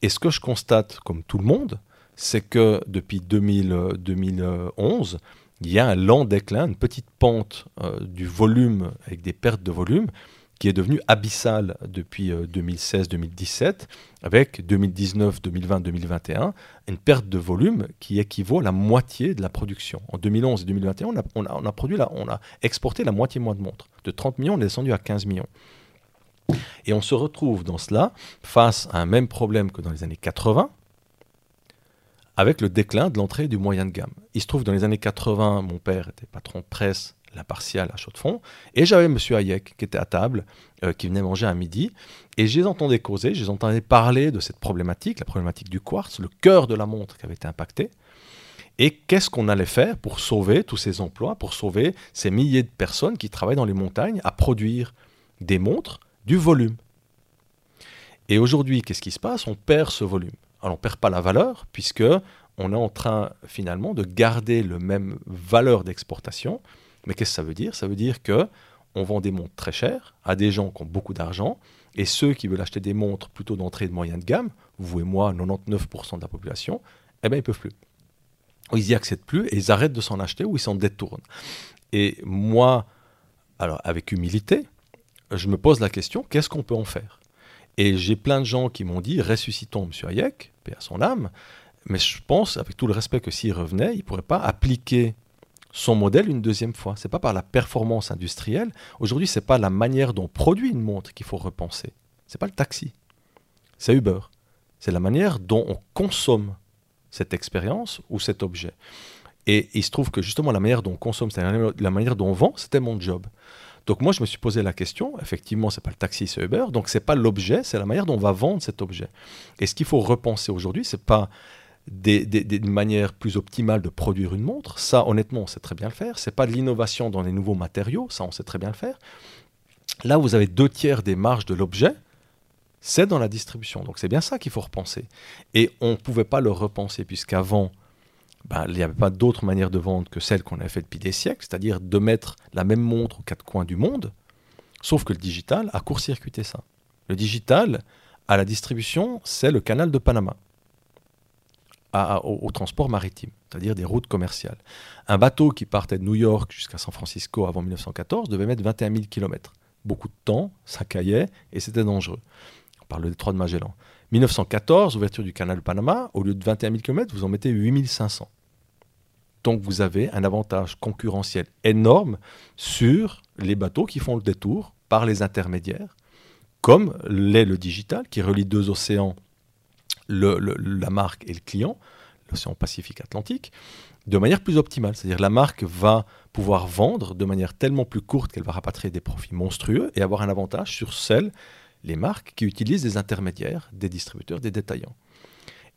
Et ce que je constate, comme tout le monde, c'est que depuis 2000, 2011, il y a un lent déclin, une petite pente euh, du volume avec des pertes de volume qui est devenue abyssale depuis 2016-2017, euh, avec 2019, 2020, 2021, une perte de volume qui équivaut à la moitié de la production. En 2011 et 2021, on a, on a, produit on a exporté la moitié moins de montres. De 30 millions, on est descendu à 15 millions. Et on se retrouve dans cela face à un même problème que dans les années 80, avec le déclin de l'entrée du moyen de gamme. Il se trouve dans les années 80, mon père était patron de presse, l'impartial à Chaux-de-Fonds, et j'avais M. Hayek qui était à table, euh, qui venait manger à midi, et je les entendais causer, je les entendais parler de cette problématique, la problématique du quartz, le cœur de la montre qui avait été impacté. Et qu'est-ce qu'on allait faire pour sauver tous ces emplois, pour sauver ces milliers de personnes qui travaillent dans les montagnes à produire des montres du volume? Et aujourd'hui, qu'est-ce qui se passe? On perd ce volume. Alors on ne perd pas la valeur, puisque on est en train finalement de garder le même valeur d'exportation. Mais qu'est-ce que ça veut dire? Ça veut dire que on vend des montres très chères à des gens qui ont beaucoup d'argent, et ceux qui veulent acheter des montres plutôt d'entrée de moyenne de gamme, vous et moi, 99% de la population, eh bien, ils peuvent plus. Ils n'y accèdent plus et ils arrêtent de s'en acheter ou ils s'en détournent. Et moi, alors avec humilité, je me pose la question, qu'est-ce qu'on peut en faire? Et j'ai plein de gens qui m'ont dit, ressuscitons M. Hayek, paix à son âme, mais je pense, avec tout le respect que s'il revenait, il ne pourrait pas appliquer son modèle une deuxième fois. Ce n'est pas par la performance industrielle. Aujourd'hui, ce n'est pas la manière dont on produit une montre qu'il faut repenser. Ce n'est pas le taxi. C'est Uber. C'est la manière dont on consomme cette expérience ou cet objet. Et il se trouve que justement la manière dont on consomme, c'est la manière dont on vend, c'était mon job. Donc moi je me suis posé la question, effectivement c'est pas le taxi, c'est Uber, donc c'est pas l'objet, c'est la manière dont on va vendre cet objet. Et ce qu'il faut repenser aujourd'hui, c'est pas des, des, manières plus optimales de produire une montre, ça honnêtement on sait très bien le faire, c'est pas de l'innovation dans les nouveaux matériaux, ça on sait très bien le faire. Là vous avez deux tiers des marges de l'objet, c'est dans la distribution. Donc c'est bien ça qu'il faut repenser. Et on ne pouvait pas le repenser puisqu'avant, ben, il n'y avait pas d'autre manière de vendre que celle qu'on avait fait depuis des siècles, c'est-à-dire de mettre la même montre aux quatre coins du monde, sauf que le digital a court-circuité ça. Le digital, à la distribution, c'est le canal de Panama. Au, transport maritime, c'est-à-dire des routes commerciales. Un bateau qui partait de New York jusqu'à San Francisco avant 1914 devait mettre 21 000 km. Beaucoup de temps, ça caillait et c'était dangereux par le détroit de Magellan. 1914, ouverture du canal Panama, au lieu de 21 000 km, vous en mettez 8 500. Donc vous avez un avantage concurrentiel énorme sur les bateaux qui font le détour par les intermédiaires, comme l'est le digital qui relie deux océans, la marque et le client, l'océan Pacifique-Atlantique, de manière plus optimale. C'est-à-dire la marque va pouvoir vendre de manière tellement plus courte qu'elle va rapatrier des profits monstrueux et avoir un avantage sur celle les marques qui utilisent des intermédiaires, des distributeurs, des détaillants.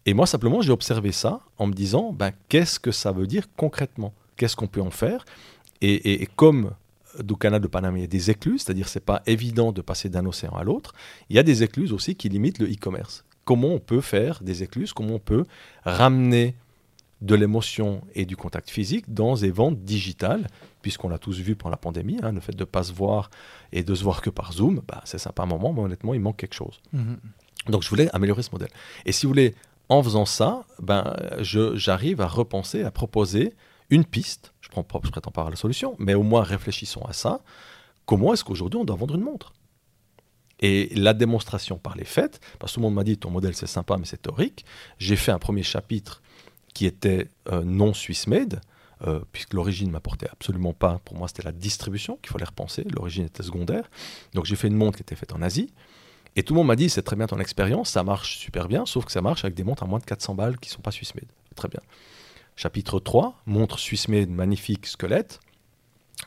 Et moi, simplement, j'ai observé ça en me disant, ben, qu'est-ce que ça veut dire concrètement? Qu'est-ce qu'on peut en faire? Et, comme du canal de Panama, il y a des écluses, c'est-à-dire c'est pas évident de passer d'un océan à l'autre, il y a des écluses aussi qui limitent le e-commerce. Comment on peut faire des écluses Comment on peut ramener de l'émotion et du contact physique dans des ventes digitales, puisqu'on l'a tous vu pendant la pandémie, hein, le fait de ne pas se voir et de se voir que par Zoom, bah, c'est sympa un moment, mais honnêtement, il manque quelque chose. Mhm. Donc je voulais améliorer ce modèle. Et si vous voulez, en faisant ça, ben, j'arrive à repenser, à proposer une piste. Je ne prétends pas avoir la solution, mais au moins réfléchissons à ça. Comment est-ce qu'aujourd'hui on doit vendre une montre? Et la démonstration par les faits, parce que tout le monde m'a dit ton modèle c'est sympa mais c'est théorique, j'ai fait un premier chapitre qui était euh, non Swiss made, euh, puisque l'origine ne m'apportait absolument pas. Pour moi, c'était la distribution qu'il fallait repenser. L'origine était secondaire. Donc j'ai fait une montre qui était faite en Asie. Et tout le monde m'a dit, c'est très bien ton expérience, ça marche super bien, sauf que ça marche avec des montres à moins de 400 balles qui ne sont pas Swiss made. Très bien. Chapitre 3, montre Swiss made, magnifique squelette,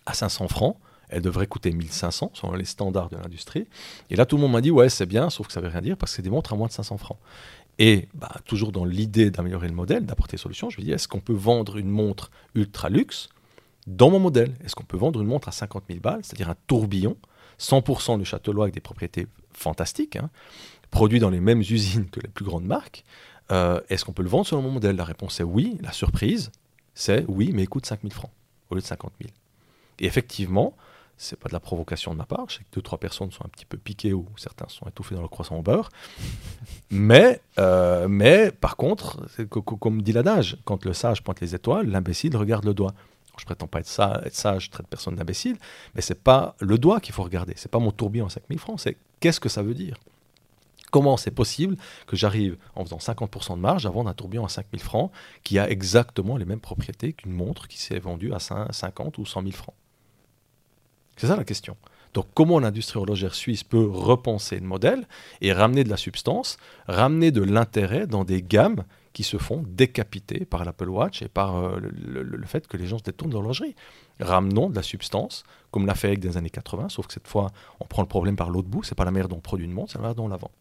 à 500 francs. Elle devrait coûter 1500 selon les standards de l'industrie. Et là, tout le monde m'a dit, ouais, c'est bien, sauf que ça ne veut rien dire parce que c'est des montres à moins de 500 francs. Et bah, toujours dans l'idée d'améliorer le modèle, d'apporter des solutions, je me dis est-ce qu'on peut vendre une montre ultra luxe dans mon modèle? Est-ce qu'on peut vendre une montre à 50 000 balles, c'est-à-dire un tourbillon, 100% de Châteaulois avec des propriétés fantastiques, hein, produit dans les mêmes usines que les plus grandes marques euh, Est-ce qu'on peut le vendre selon mon modèle? La réponse est oui. La surprise, c'est oui, mais il coûte 5 000 francs au lieu de 50 000. Et effectivement, c'est pas de la provocation de ma part. Je sais que deux, trois personnes sont un petit peu piquées ou certains sont étouffés dans le croissant au beurre. mais, euh, mais par contre, comme dit l'adage, quand le sage pointe les étoiles, l'imbécile regarde le doigt. Je prétends pas être, sage, traite personne d'imbécile, mais c'est pas le doigt qu'il faut regarder. C'est pas mon tourbillon à 5000 francs. C'est qu'est-ce que ça veut dire? Comment c'est possible que j'arrive en faisant 50% de marge à vendre un tourbillon à 5000 francs qui a exactement les mêmes propriétés qu'une montre qui s'est vendue à 50 ou 100 000 francs? C'est ça la question. Donc comment l'industrie horlogère suisse peut repenser le modèle et ramener de la substance, ramener de l'intérêt dans des gammes qui se font décapiter par l'Apple Watch et par euh, le, fait que les gens se détournent de l'horlogerie. Ramenons de la substance, comme l'a fait avec des années 80, sauf que cette fois, on prend le problème par l'autre bout, c'est pas la manière dont on produit une montre, c'est la manière dont on la vend.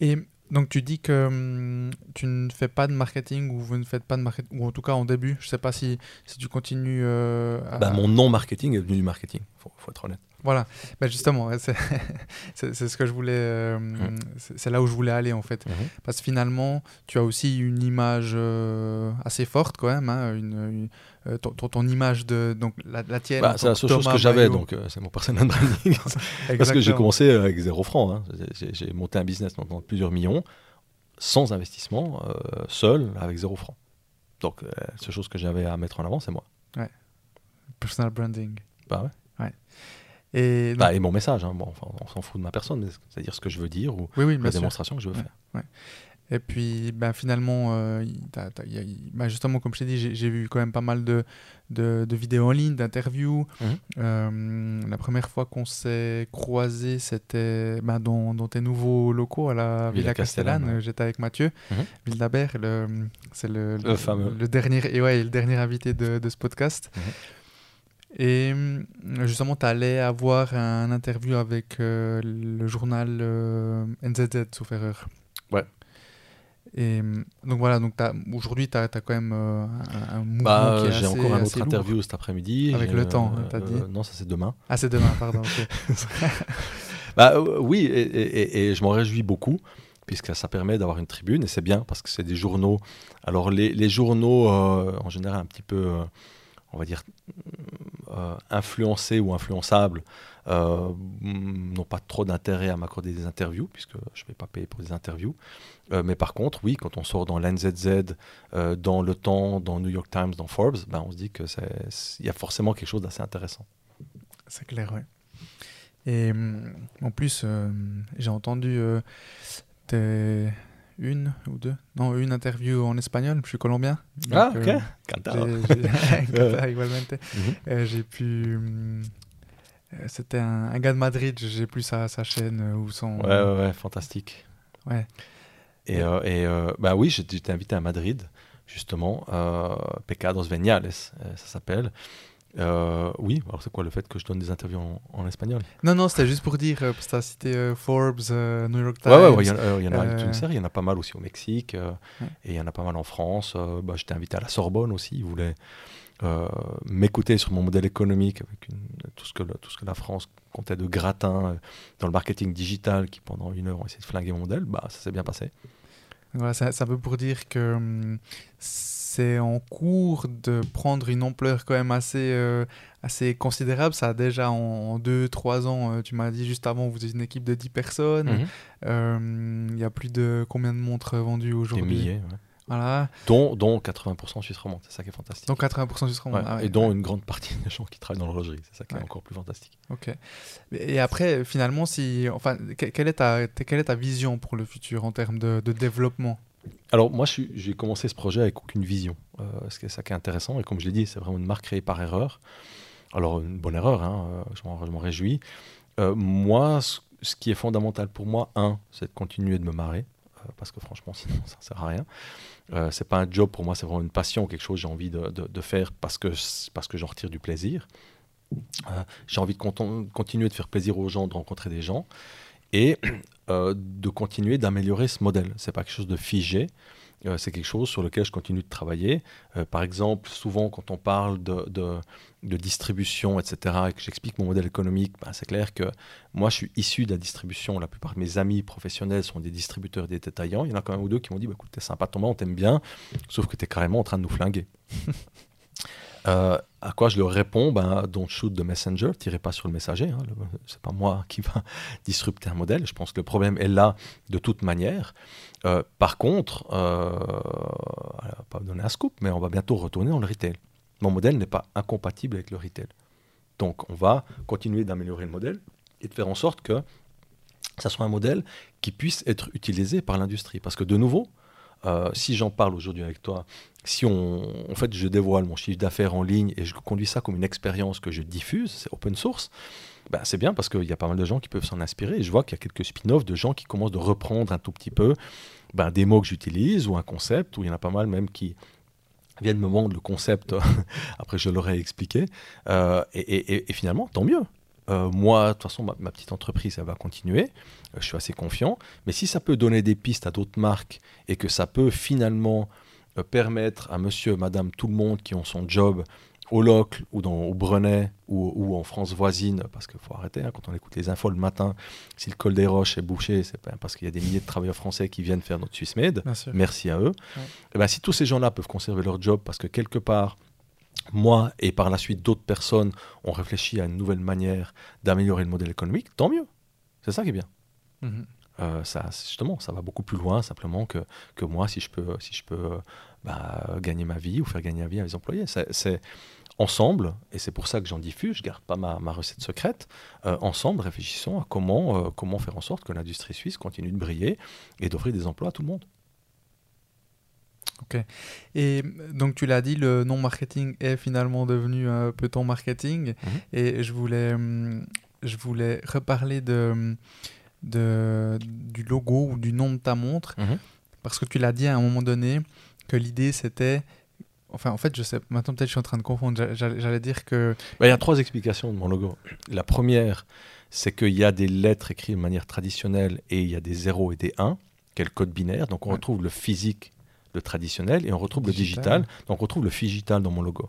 Et Donc tu dis que hum, tu ne fais pas de marketing ou vous ne faites pas de marketing, ou en tout cas en début, je ne sais pas si, si tu continues euh, à... bah, mon non-marketing est venu du marketing, il faut, faut, être honnête. Voilà, bah, justement, c'est ce que je voulais, euh, mmh. c'est là où je voulais aller en fait. Mmh. Parce que finalement, tu as aussi une image euh, assez forte quand même, hein, une, une ton, ton, image de donc la, la tienne. Bah, c'est la seule chose que j'avais, donc c'est mon personnel branding. Parce que j'ai commencé avec zéro franc. Hein. J'ai monté un business dans plusieurs millions sans investissement, euh, seul, avec zéro franc. Donc, euh, la seule chose que j'avais à mettre en avant, c'est moi. Ouais. Personal branding. Bah ouais. ouais. Et, bah, et mon message, hein. bon, enfin, on s'en fout de ma personne, c'est-à-dire ce que je veux dire ou oui, oui, la démonstration que je veux ouais. faire. Ouais. Et puis, ben, finalement, euh, y a, justement, comme je t'ai dit, j'ai, vu quand même pas mal de, de, de vidéos en ligne, d'interviews. Mmh. Euh, la première fois qu'on s'est croisés, c'était ben, dans, dans, tes nouveaux locaux à la Villa, Villa Castellane. Castellane. J'étais avec Mathieu mmh. Wildabert, le, c'est le, le, fameux. le, dernier, et ouais, le dernier invité de, de ce podcast. Mmh. Et justement, tu allais avoir un interview avec euh, le journal euh, NZZ, sauf erreur. Ouais. Et donc voilà, donc aujourd'hui, tu as, as, quand même euh, un, un mouvement bah, qui est J'ai encore un autre interview lourd. cet après-midi. Avec le temps, euh, tu as dit Non, ça c'est demain. Ah, c'est demain, pardon. bah, oui, et, et, et, je m'en réjouis beaucoup, puisque ça permet d'avoir une tribune, et c'est bien, parce que c'est des journaux. Alors les, les journaux, euh, en général, un petit peu, on va dire, influencés ou influençables, euh, n'ont pas trop d'intérêt à m'accorder des interviews, puisque je ne vais pas payer pour des interviews. Euh, mais par contre, oui, quand on sort dans l'NZZ, euh, dans Le Temps, dans New York Times, dans Forbes, ben, on se dit qu'il y a forcément quelque chose d'assez intéressant. C'est clair, oui. Et en plus, euh, j'ai entendu tes une ou deux Non, une interview en espagnol. Je suis colombien. ah, ok. Euh, igualmente. Mm -hmm. euh, j'ai pu. C'était un, un, gars de Madrid. J'ai plus sa, sa chaîne ou son. Ouais, ouais, ouais, fantastique. Ouais. Et, euh, et bah oui, j'étais invité à Madrid, justement. Pecados Veniales, ça s'appelle. Euh, oui, alors c'est quoi le fait que je donne des interviews en, en espagnol? Non, non, c'était juste pour dire, euh, parce que tu as cité euh, Forbes, New York Times. Ouais, ouais, il ouais, y, y, en a une série, il y en a pas mal aussi au Mexique, ouais. et il y en a pas mal en France. bah, J'étais invité à la Sorbonne aussi, ils voulaient m'écouter sur mon modèle économique, avec une, tout, ce que le, tout ce que la France comptait de gratin dans le marketing digital, qui pendant une heure ont essayé de flinguer mon modèle, bah, ça s'est bien passé. Voilà, ça, ça veut pour dire que hum, c'est en cours de prendre une ampleur quand même assez, euh, assez considérable. Ça a déjà en 2-3 ans, euh, tu m'as dit juste avant, vous êtes une équipe de 10 personnes. Il Mhm. euh, y a plus de combien de montres vendues Des aujourd'hui? milliers, ouais. Voilà. dont, dont 80% suisse romande, c'est ça qui est fantastique. Donc 80% du Ouais, ah ouais, et dont ouais. une grande partie des gens qui travaillent dans l'horlogerie, c'est ça qui est encore plus fantastique. Ok. Et après, finalement, si, enfin, que- quelle est ta, quelle est ta vision pour le futur en termes de, de développement? Alors moi, j'ai commencé ce projet avec aucune vision, euh, c'est ça qui est intéressant, et comme je l'ai dit, c'est vraiment une marque créée par erreur. Alors une bonne erreur, hein, euh, je m'en réjouis. Euh, moi, ce, ce qui est fondamental pour moi, un, c'est de continuer de me marrer, euh, parce que franchement, sinon, ça ne sert à rien. Euh, c'est pas un job pour moi, c'est vraiment une passion, quelque chose que j'ai envie de, faire parce que, parce que j'en retire du plaisir. J'ai envie de continuer de faire plaisir aux gens, de rencontrer des gens et euh, de continuer d'améliorer ce modèle. C'est pas quelque chose de figé, euh, c'est quelque chose sur lequel je continue de travailler. Euh, par exemple, souvent quand on parle de, distribution, etc., et que j'explique mon modèle économique, ben, c'est clair que moi je suis issu de la distribution. La plupart de mes amis professionnels sont des distributeurs et des détaillants. Il y en a quand même ou deux qui m'ont dit bah, écoute, t'es sympa, ton on t'aime bien, sauf que tu es carrément en train de nous flinguer. Euh, à quoi je leur réponds ben, Don't shoot the messenger, tirez pas sur le messager. Hein, le- c'est pas moi qui va disrupter un modèle. Je pense que le problème est là de toute manière. Euh, par contre, euh, alors, pas donner un scoop, mais on va bientôt retourner dans le retail. Mon modèle n'est pas incompatible avec le retail. Donc, on va continuer d'améliorer le modèle et de faire en sorte que ça soit un modèle qui puisse être utilisé par l'industrie. Parce que de nouveau, euh, si j'en parle aujourd'hui avec toi, si on, en fait, je dévoile mon chiffre d'affaires en ligne et je conduis ça comme une expérience que je diffuse, c'est open source, ben, c'est bien parce qu'il y a pas mal de gens qui peuvent s'en inspirer. Je vois qu'il y a quelques spin-offs de gens qui commencent de reprendre un tout petit peu ben, des mots que j'utilise ou un concept, où il y en a pas mal même qui viennent me vendre le concept, après je leur ai expliqué. Euh, et finalement, tant mieux. Euh, moi, de toute façon, ma, petite entreprise, elle va continuer. Euh, je suis assez confiant. Mais si ça peut donner des pistes à d'autres marques et que ça peut finalement euh, permettre à monsieur, madame, tout le monde qui ont son job au Locle ou dans, au Brenet ou, en France voisine, parce qu'il faut arrêter, hein, quand on écoute les infos le matin, si le col des Roches est bouché, c'est parce qu'il y a des milliers de travailleurs français qui viennent faire notre SwissMed. Merci à eux. Et eh ben, si tous ces gens-là peuvent conserver leur job parce que quelque part, moi et par la suite d'autres personnes ont réfléchi à une nouvelle manière d'améliorer le modèle économique, tant mieux. C'est ça qui est bien. Mhm. Euh, ça, justement, ça va beaucoup plus loin simplement que, que moi, si je peux, si je peux bah, gagner ma vie ou faire gagner la vie à mes employés. C'est ensemble, et c'est pour ça que j'en diffuse, je garde pas ma, ma recette secrète, euh, ensemble réfléchissons à comment, euh, comment faire en sorte que l'industrie suisse continue de briller et d'offrir des emplois à tout le monde. Ok. Et donc tu l'as dit, le non-marketing est finalement devenu un peu ton marketing. Mhm. Et je voulais, hum, je voulais reparler de, de, du logo ou du nom de ta montre. Mhm. Parce que tu l'as dit à un moment donné que l'idée c'était... Enfin, en fait, je sais, maintenant peut-être je suis en train de confondre. J'allais dire que... Bah, il y a trois explications de mon logo. La première, c'est qu'il y a des lettres écrites de manière traditionnelle et il y a des 0 et des 1, quel code binaire. Donc on retrouve le physique le traditionnel, et on retrouve le digital. Donc on retrouve le digital dans mon logo.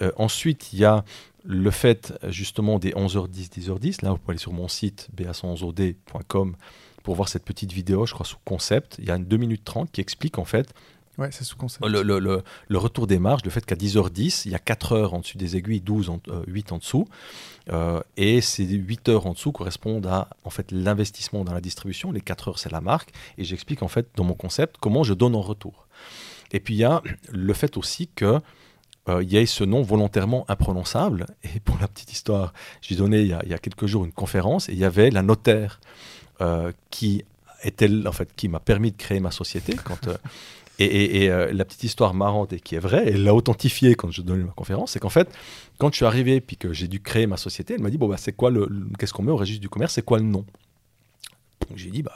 Euh, ensuite, il y a le fait justement des 11h10, 10h10. Là, vous pouvez aller sur mon site ba111od.com pour voir cette petite vidéo, je crois, sous concept. Il y a une 2 minutes 30 qui explique en fait Ouais, c'est sous concept. Le, le, le, retour des marges, le fait qu'à 10h10, il y a 4 heures en dessus des aiguilles, 12, en, 8 euh, en dessous. Euh, et ces 8 heures en dessous correspondent à en fait, l'investissement dans la distribution. Les 4 heures, c'est la marque. Et j'explique en fait dans mon concept comment je donne en retour. Et puis il y a le fait aussi que euh, y ait ce nom volontairement imprononçable. Et pour la petite histoire, j'ai donné il y, a, il y, a, quelques jours une conférence et il y avait la notaire qui était en fait qui m'a permis de créer ma société quand et, euh, la petite histoire marrante et qui est vraie, elle l'a authentifiée quand je donnais ma conférence, c'est qu'en fait, quand je suis arrivé puis que j'ai dû créer ma société, elle m'a dit bon bah c'est quoi le, qu'est-ce qu'on met au registre du commerce, c'est quoi le nom? Donc j'ai dit bah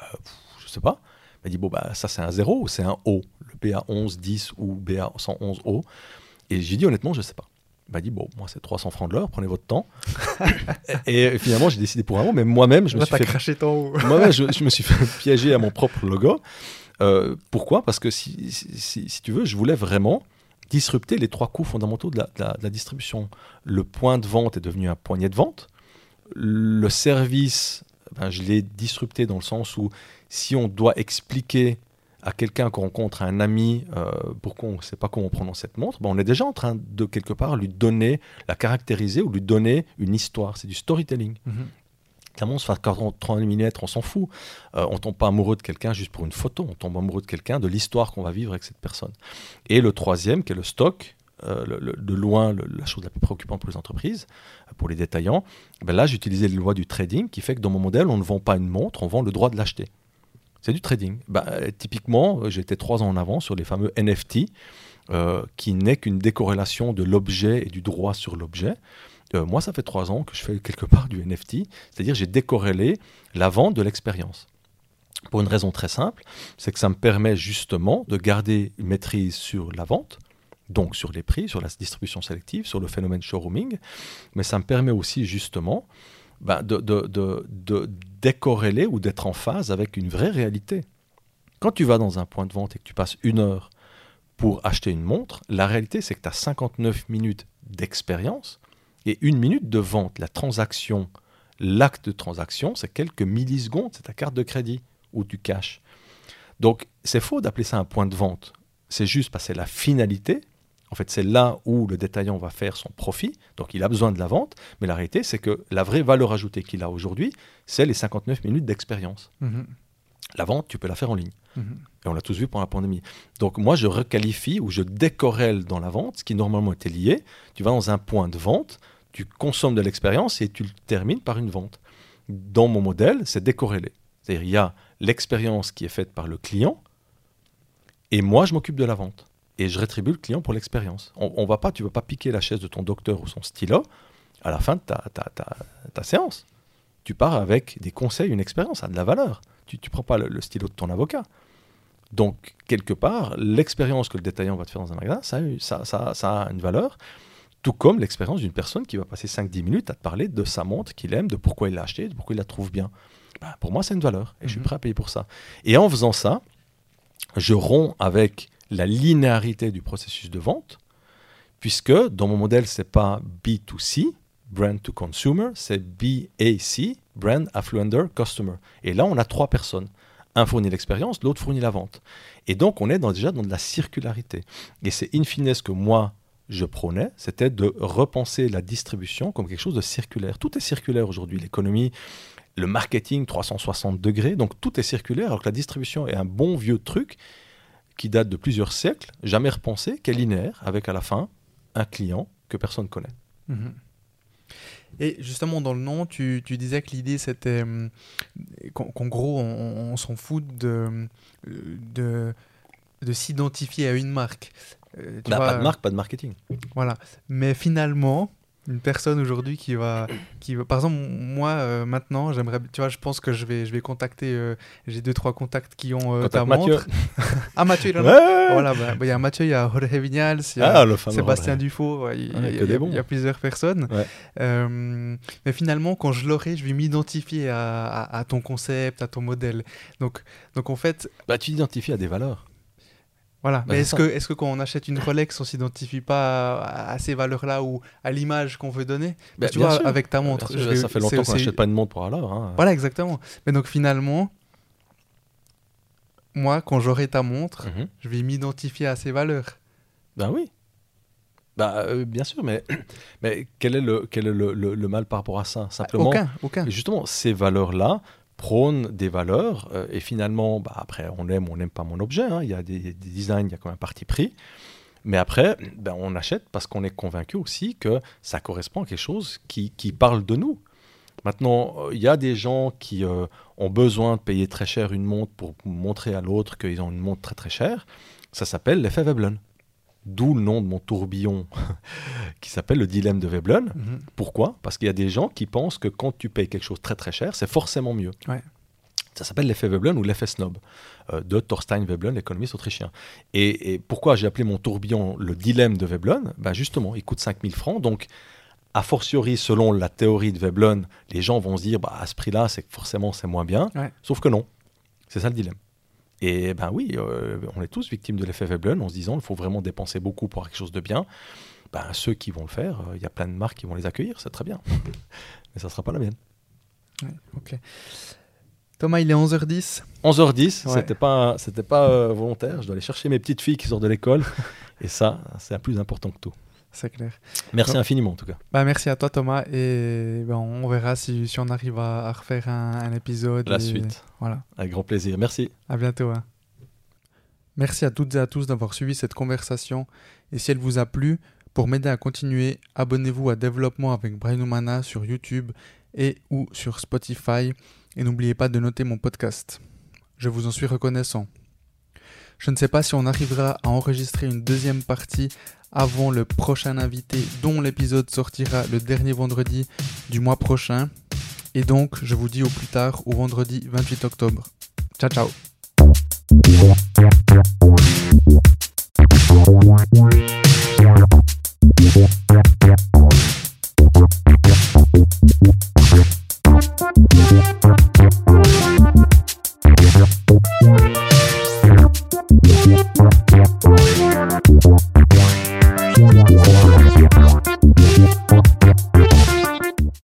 je sais pas. Elle m'a dit bon bah ça c'est un 0 ou c'est un O, le BA 11 10 ou BA 111 O. Et j'ai dit honnêtement je sais pas. Elle m'a dit bon moi c'est 300 francs de l'heure, prenez votre temps. et, finalement j'ai décidé pour un mot, mais moi-même je me suis fait craché ton moi-même je, je me suis fait piéger à mon propre logo. Euh, pourquoi? Parce que si, tu veux, je voulais vraiment disrupter les trois coûts fondamentaux de la, distribution. Le point de vente est devenu un poignet de vente. Le service, ben, je l'ai disrupté dans le sens où si on doit expliquer à quelqu'un qu'on rencontre, à un ami, euh, pourquoi on ne sait pas comment on prononce cette montre, ben on est déjà en train de quelque part lui donner, la caractériser ou lui donner une histoire. C'est du storytelling. Mhm. Clairement, se fait 30 mm, on s'en fout. Euh, on tombe pas amoureux de quelqu'un juste pour une photo, on tombe amoureux de quelqu'un, de l'histoire qu'on va vivre avec cette personne. Et le troisième, qui est le stock, euh, de loin la chose la plus préoccupante pour les entreprises, euh, pour les détaillants, ben là j'utilisais les lois du trading qui fait que dans mon modèle, on ne vend pas une montre, on vend le droit de l'acheter. C'est du trading. Ben, typiquement, j'étais trois ans en avant sur les fameux NFT, qui n'est qu'une décorrélation de l'objet et du droit sur l'objet. Euh, moi, ça fait trois ans que je fais quelque part du NFT, c'est-à-dire j'ai décorrélé la vente de l'expérience. Pour une raison très simple, c'est que ça me permet justement de garder une maîtrise sur la vente, donc sur les prix, sur la distribution sélective, sur le phénomène showrooming, mais ça me permet aussi justement ben, de, de, décorréler ou d'être en phase avec une vraie réalité. Quand tu vas dans un point de vente et que tu passes une heure pour acheter une montre, la réalité c'est que tu as 59 minutes d'expérience et une minute de vente, la transaction, l'acte de transaction, c'est quelques millisecondes, c'est ta carte de crédit ou du cash. Donc c'est faux d'appeler ça un point de vente. C'est juste parce que c'est la finalité. En fait, c'est là où le détaillant va faire son profit. Donc il a besoin de la vente. Mais la réalité, c'est que la vraie valeur ajoutée qu'il a aujourd'hui, c'est les 59 minutes d'expérience. Mhm. La vente, tu peux la faire en ligne. Mhm. Et on l'a tous vu pendant la pandémie. Donc moi, je requalifie ou je décorrèle dans la vente ce qui normalement était lié. Tu vas dans un point de vente, tu consommes de l'expérience et tu le termines par une vente. Dans mon modèle, c'est décorrélé. C'est-à-dire, il y a l'expérience qui est faite par le client et moi, je m'occupe de la vente. Et je rétribue le client pour l'expérience. On, on, va pas, tu ne vas pas piquer la chaise de ton docteur ou son stylo à la fin de ta, ta, ta, séance. Tu pars avec des conseils, une expérience, ça a de la valeur. Tu ne prends pas le, stylo de ton avocat. Donc, quelque part, l'expérience que le détaillant va te faire dans un magasin, ça, ça, ça, ça a une valeur Tout comme l'expérience d'une personne qui va passer 5-10 minutes à te parler de sa montre qu'il aime, de pourquoi il l'a achetée, de pourquoi il la trouve bien. Bah, pour moi, c'est une valeur et je suis Mhm. prêt à payer pour ça. Et en faisant ça, je romps avec la linéarité du processus de vente, puisque dans mon modèle, c'est pas B2C, brand to consumer, c'est BAC, brand affluender customer. Et là, on a trois personnes. Un fournit l'expérience, l'autre fournit la vente. Et donc, on est dans- déjà dans de la circularité. Et c'est in fine ce que moi, je prônais, c'était de repenser la distribution comme quelque chose de circulaire. Tout est circulaire aujourd'hui. L'économie, le marketing 360 degrés, donc tout est circulaire, alors que la distribution est un bon vieux truc qui date de plusieurs siècles, jamais repensé, qui est linéaire, avec à la fin un client que personne connaît. Mhm. Et justement, dans le nom, tu, tu disais que l'idée, c'était hum, qu'en gros, on, on s'en fout de, de, de s'identifier à une marque. Euh, tu Bah, vois, pas de marque, pas de marketing. Voilà. Mais finalement, une personne aujourd'hui qui va, qui va, par exemple, moi euh, maintenant, j'aimerais, tu vois, je pense que je vais, je vais contacter, euh, j'ai deux trois contacts qui ont euh, ta Mathieu. montre. ah Mathieu, il en a. Voilà, bah, bah, il y a Mathieu, il y a Jorge Vignals, il y a Ah, Sébastien. Dufault, il, Ouais, il y y il y a plusieurs personnes. Ouais. Mais finalement, quand je l'aurai, je vais m'identifier à, à- à ton concept, à ton modèle. Donc, donc en fait, Bah, tu t'identifies à des valeurs. Voilà. Bah, mais est-ce que, est-ce que quand on achète une Rolex, on s'identifie pas à, à ces valeurs-là ou à l'image qu'on veut donner? Bah, Tu vois, sûr. avec ta montre. sûr, je vais- ça fait longtemps qu'on n'achète pas une montre pour alors. hein. Voilà, exactement. Mais donc finalement, moi, quand j'aurai ta montre, Mhm. je vais m'identifier à ces valeurs. Ben oui. Bah, euh, bien sûr, mais, mais quel est, le, quel est le, le- le mal par rapport à ça? Simplement, Aucun, aucun. Justement, ces valeurs-là prônent des valeurs euh, et finalement, bah, après, on aime on n'aime pas mon objet. hein. Il y a des, des designs, il y a quand même un parti pris. Mais après, ben, on achète parce qu'on est convaincu aussi que ça correspond à quelque chose qui, qui parle de nous. Maintenant, euh, il y a des gens qui euh, ont besoin de payer très cher une montre pour montrer à l'autre qu'ils ont une montre très très chère. Ça s'appelle l'effet Veblen. D'où le nom de mon tourbillon qui s'appelle le dilemme de Veblen. Mhm. Pourquoi? Parce qu'il y a des gens qui pensent que quand tu payes quelque chose très très cher, c'est forcément mieux. Ouais. Ça s'appelle l'effet Veblen ou l'effet snob euh, de Thorstein Veblen, l'économiste autrichien. Et, et pourquoi j'ai appelé mon tourbillon le dilemme de Veblen? Ben Justement, il coûte 5000 francs. Donc, a fortiori, selon la théorie de Veblen, les gens vont se dire bah, à ce prix-là, c'est forcément c'est moins bien. Ouais. Sauf que non. C'est ça le dilemme. Et ben oui, euh, on est tous victimes de l'effet Veblen en se disant il faut vraiment dépenser beaucoup pour avoir quelque chose de bien. Ben, ceux qui vont le faire, euh, il y a plein de marques qui vont les accueillir, c'est très bien. Mais ça ne sera pas la mienne. Ok. Thomas, il est 11h10. 11h10, Ouais. c'était pas, c'était pas euh, volontaire. Je dois aller chercher mes petites filles qui sortent de l'école. et ça, c'est plus important que tout. C'est clair. Merci infiniment en tout cas. Bah, merci à toi, Thomas. Et ben, on verra si, si on arrive à, à refaire un, un épisode. La et suite. Voilà. Avec grand plaisir. Merci. À bientôt. hein. Merci à toutes et à tous d'avoir suivi cette conversation. Et si elle vous a plu, pour m'aider à continuer, abonnez-vous à Développement avec Brian Humana sur YouTube et ou sur Spotify. Et n'oubliez pas de noter mon podcast. Je vous en suis reconnaissant. Je ne sais pas si on arrivera à enregistrer une deuxième partie avant le prochain invité dont l'épisode sortira le dernier vendredi du mois prochain. Et donc, je vous dis au plus tard, au vendredi 28 octobre. Ciao, ciao. Yeah.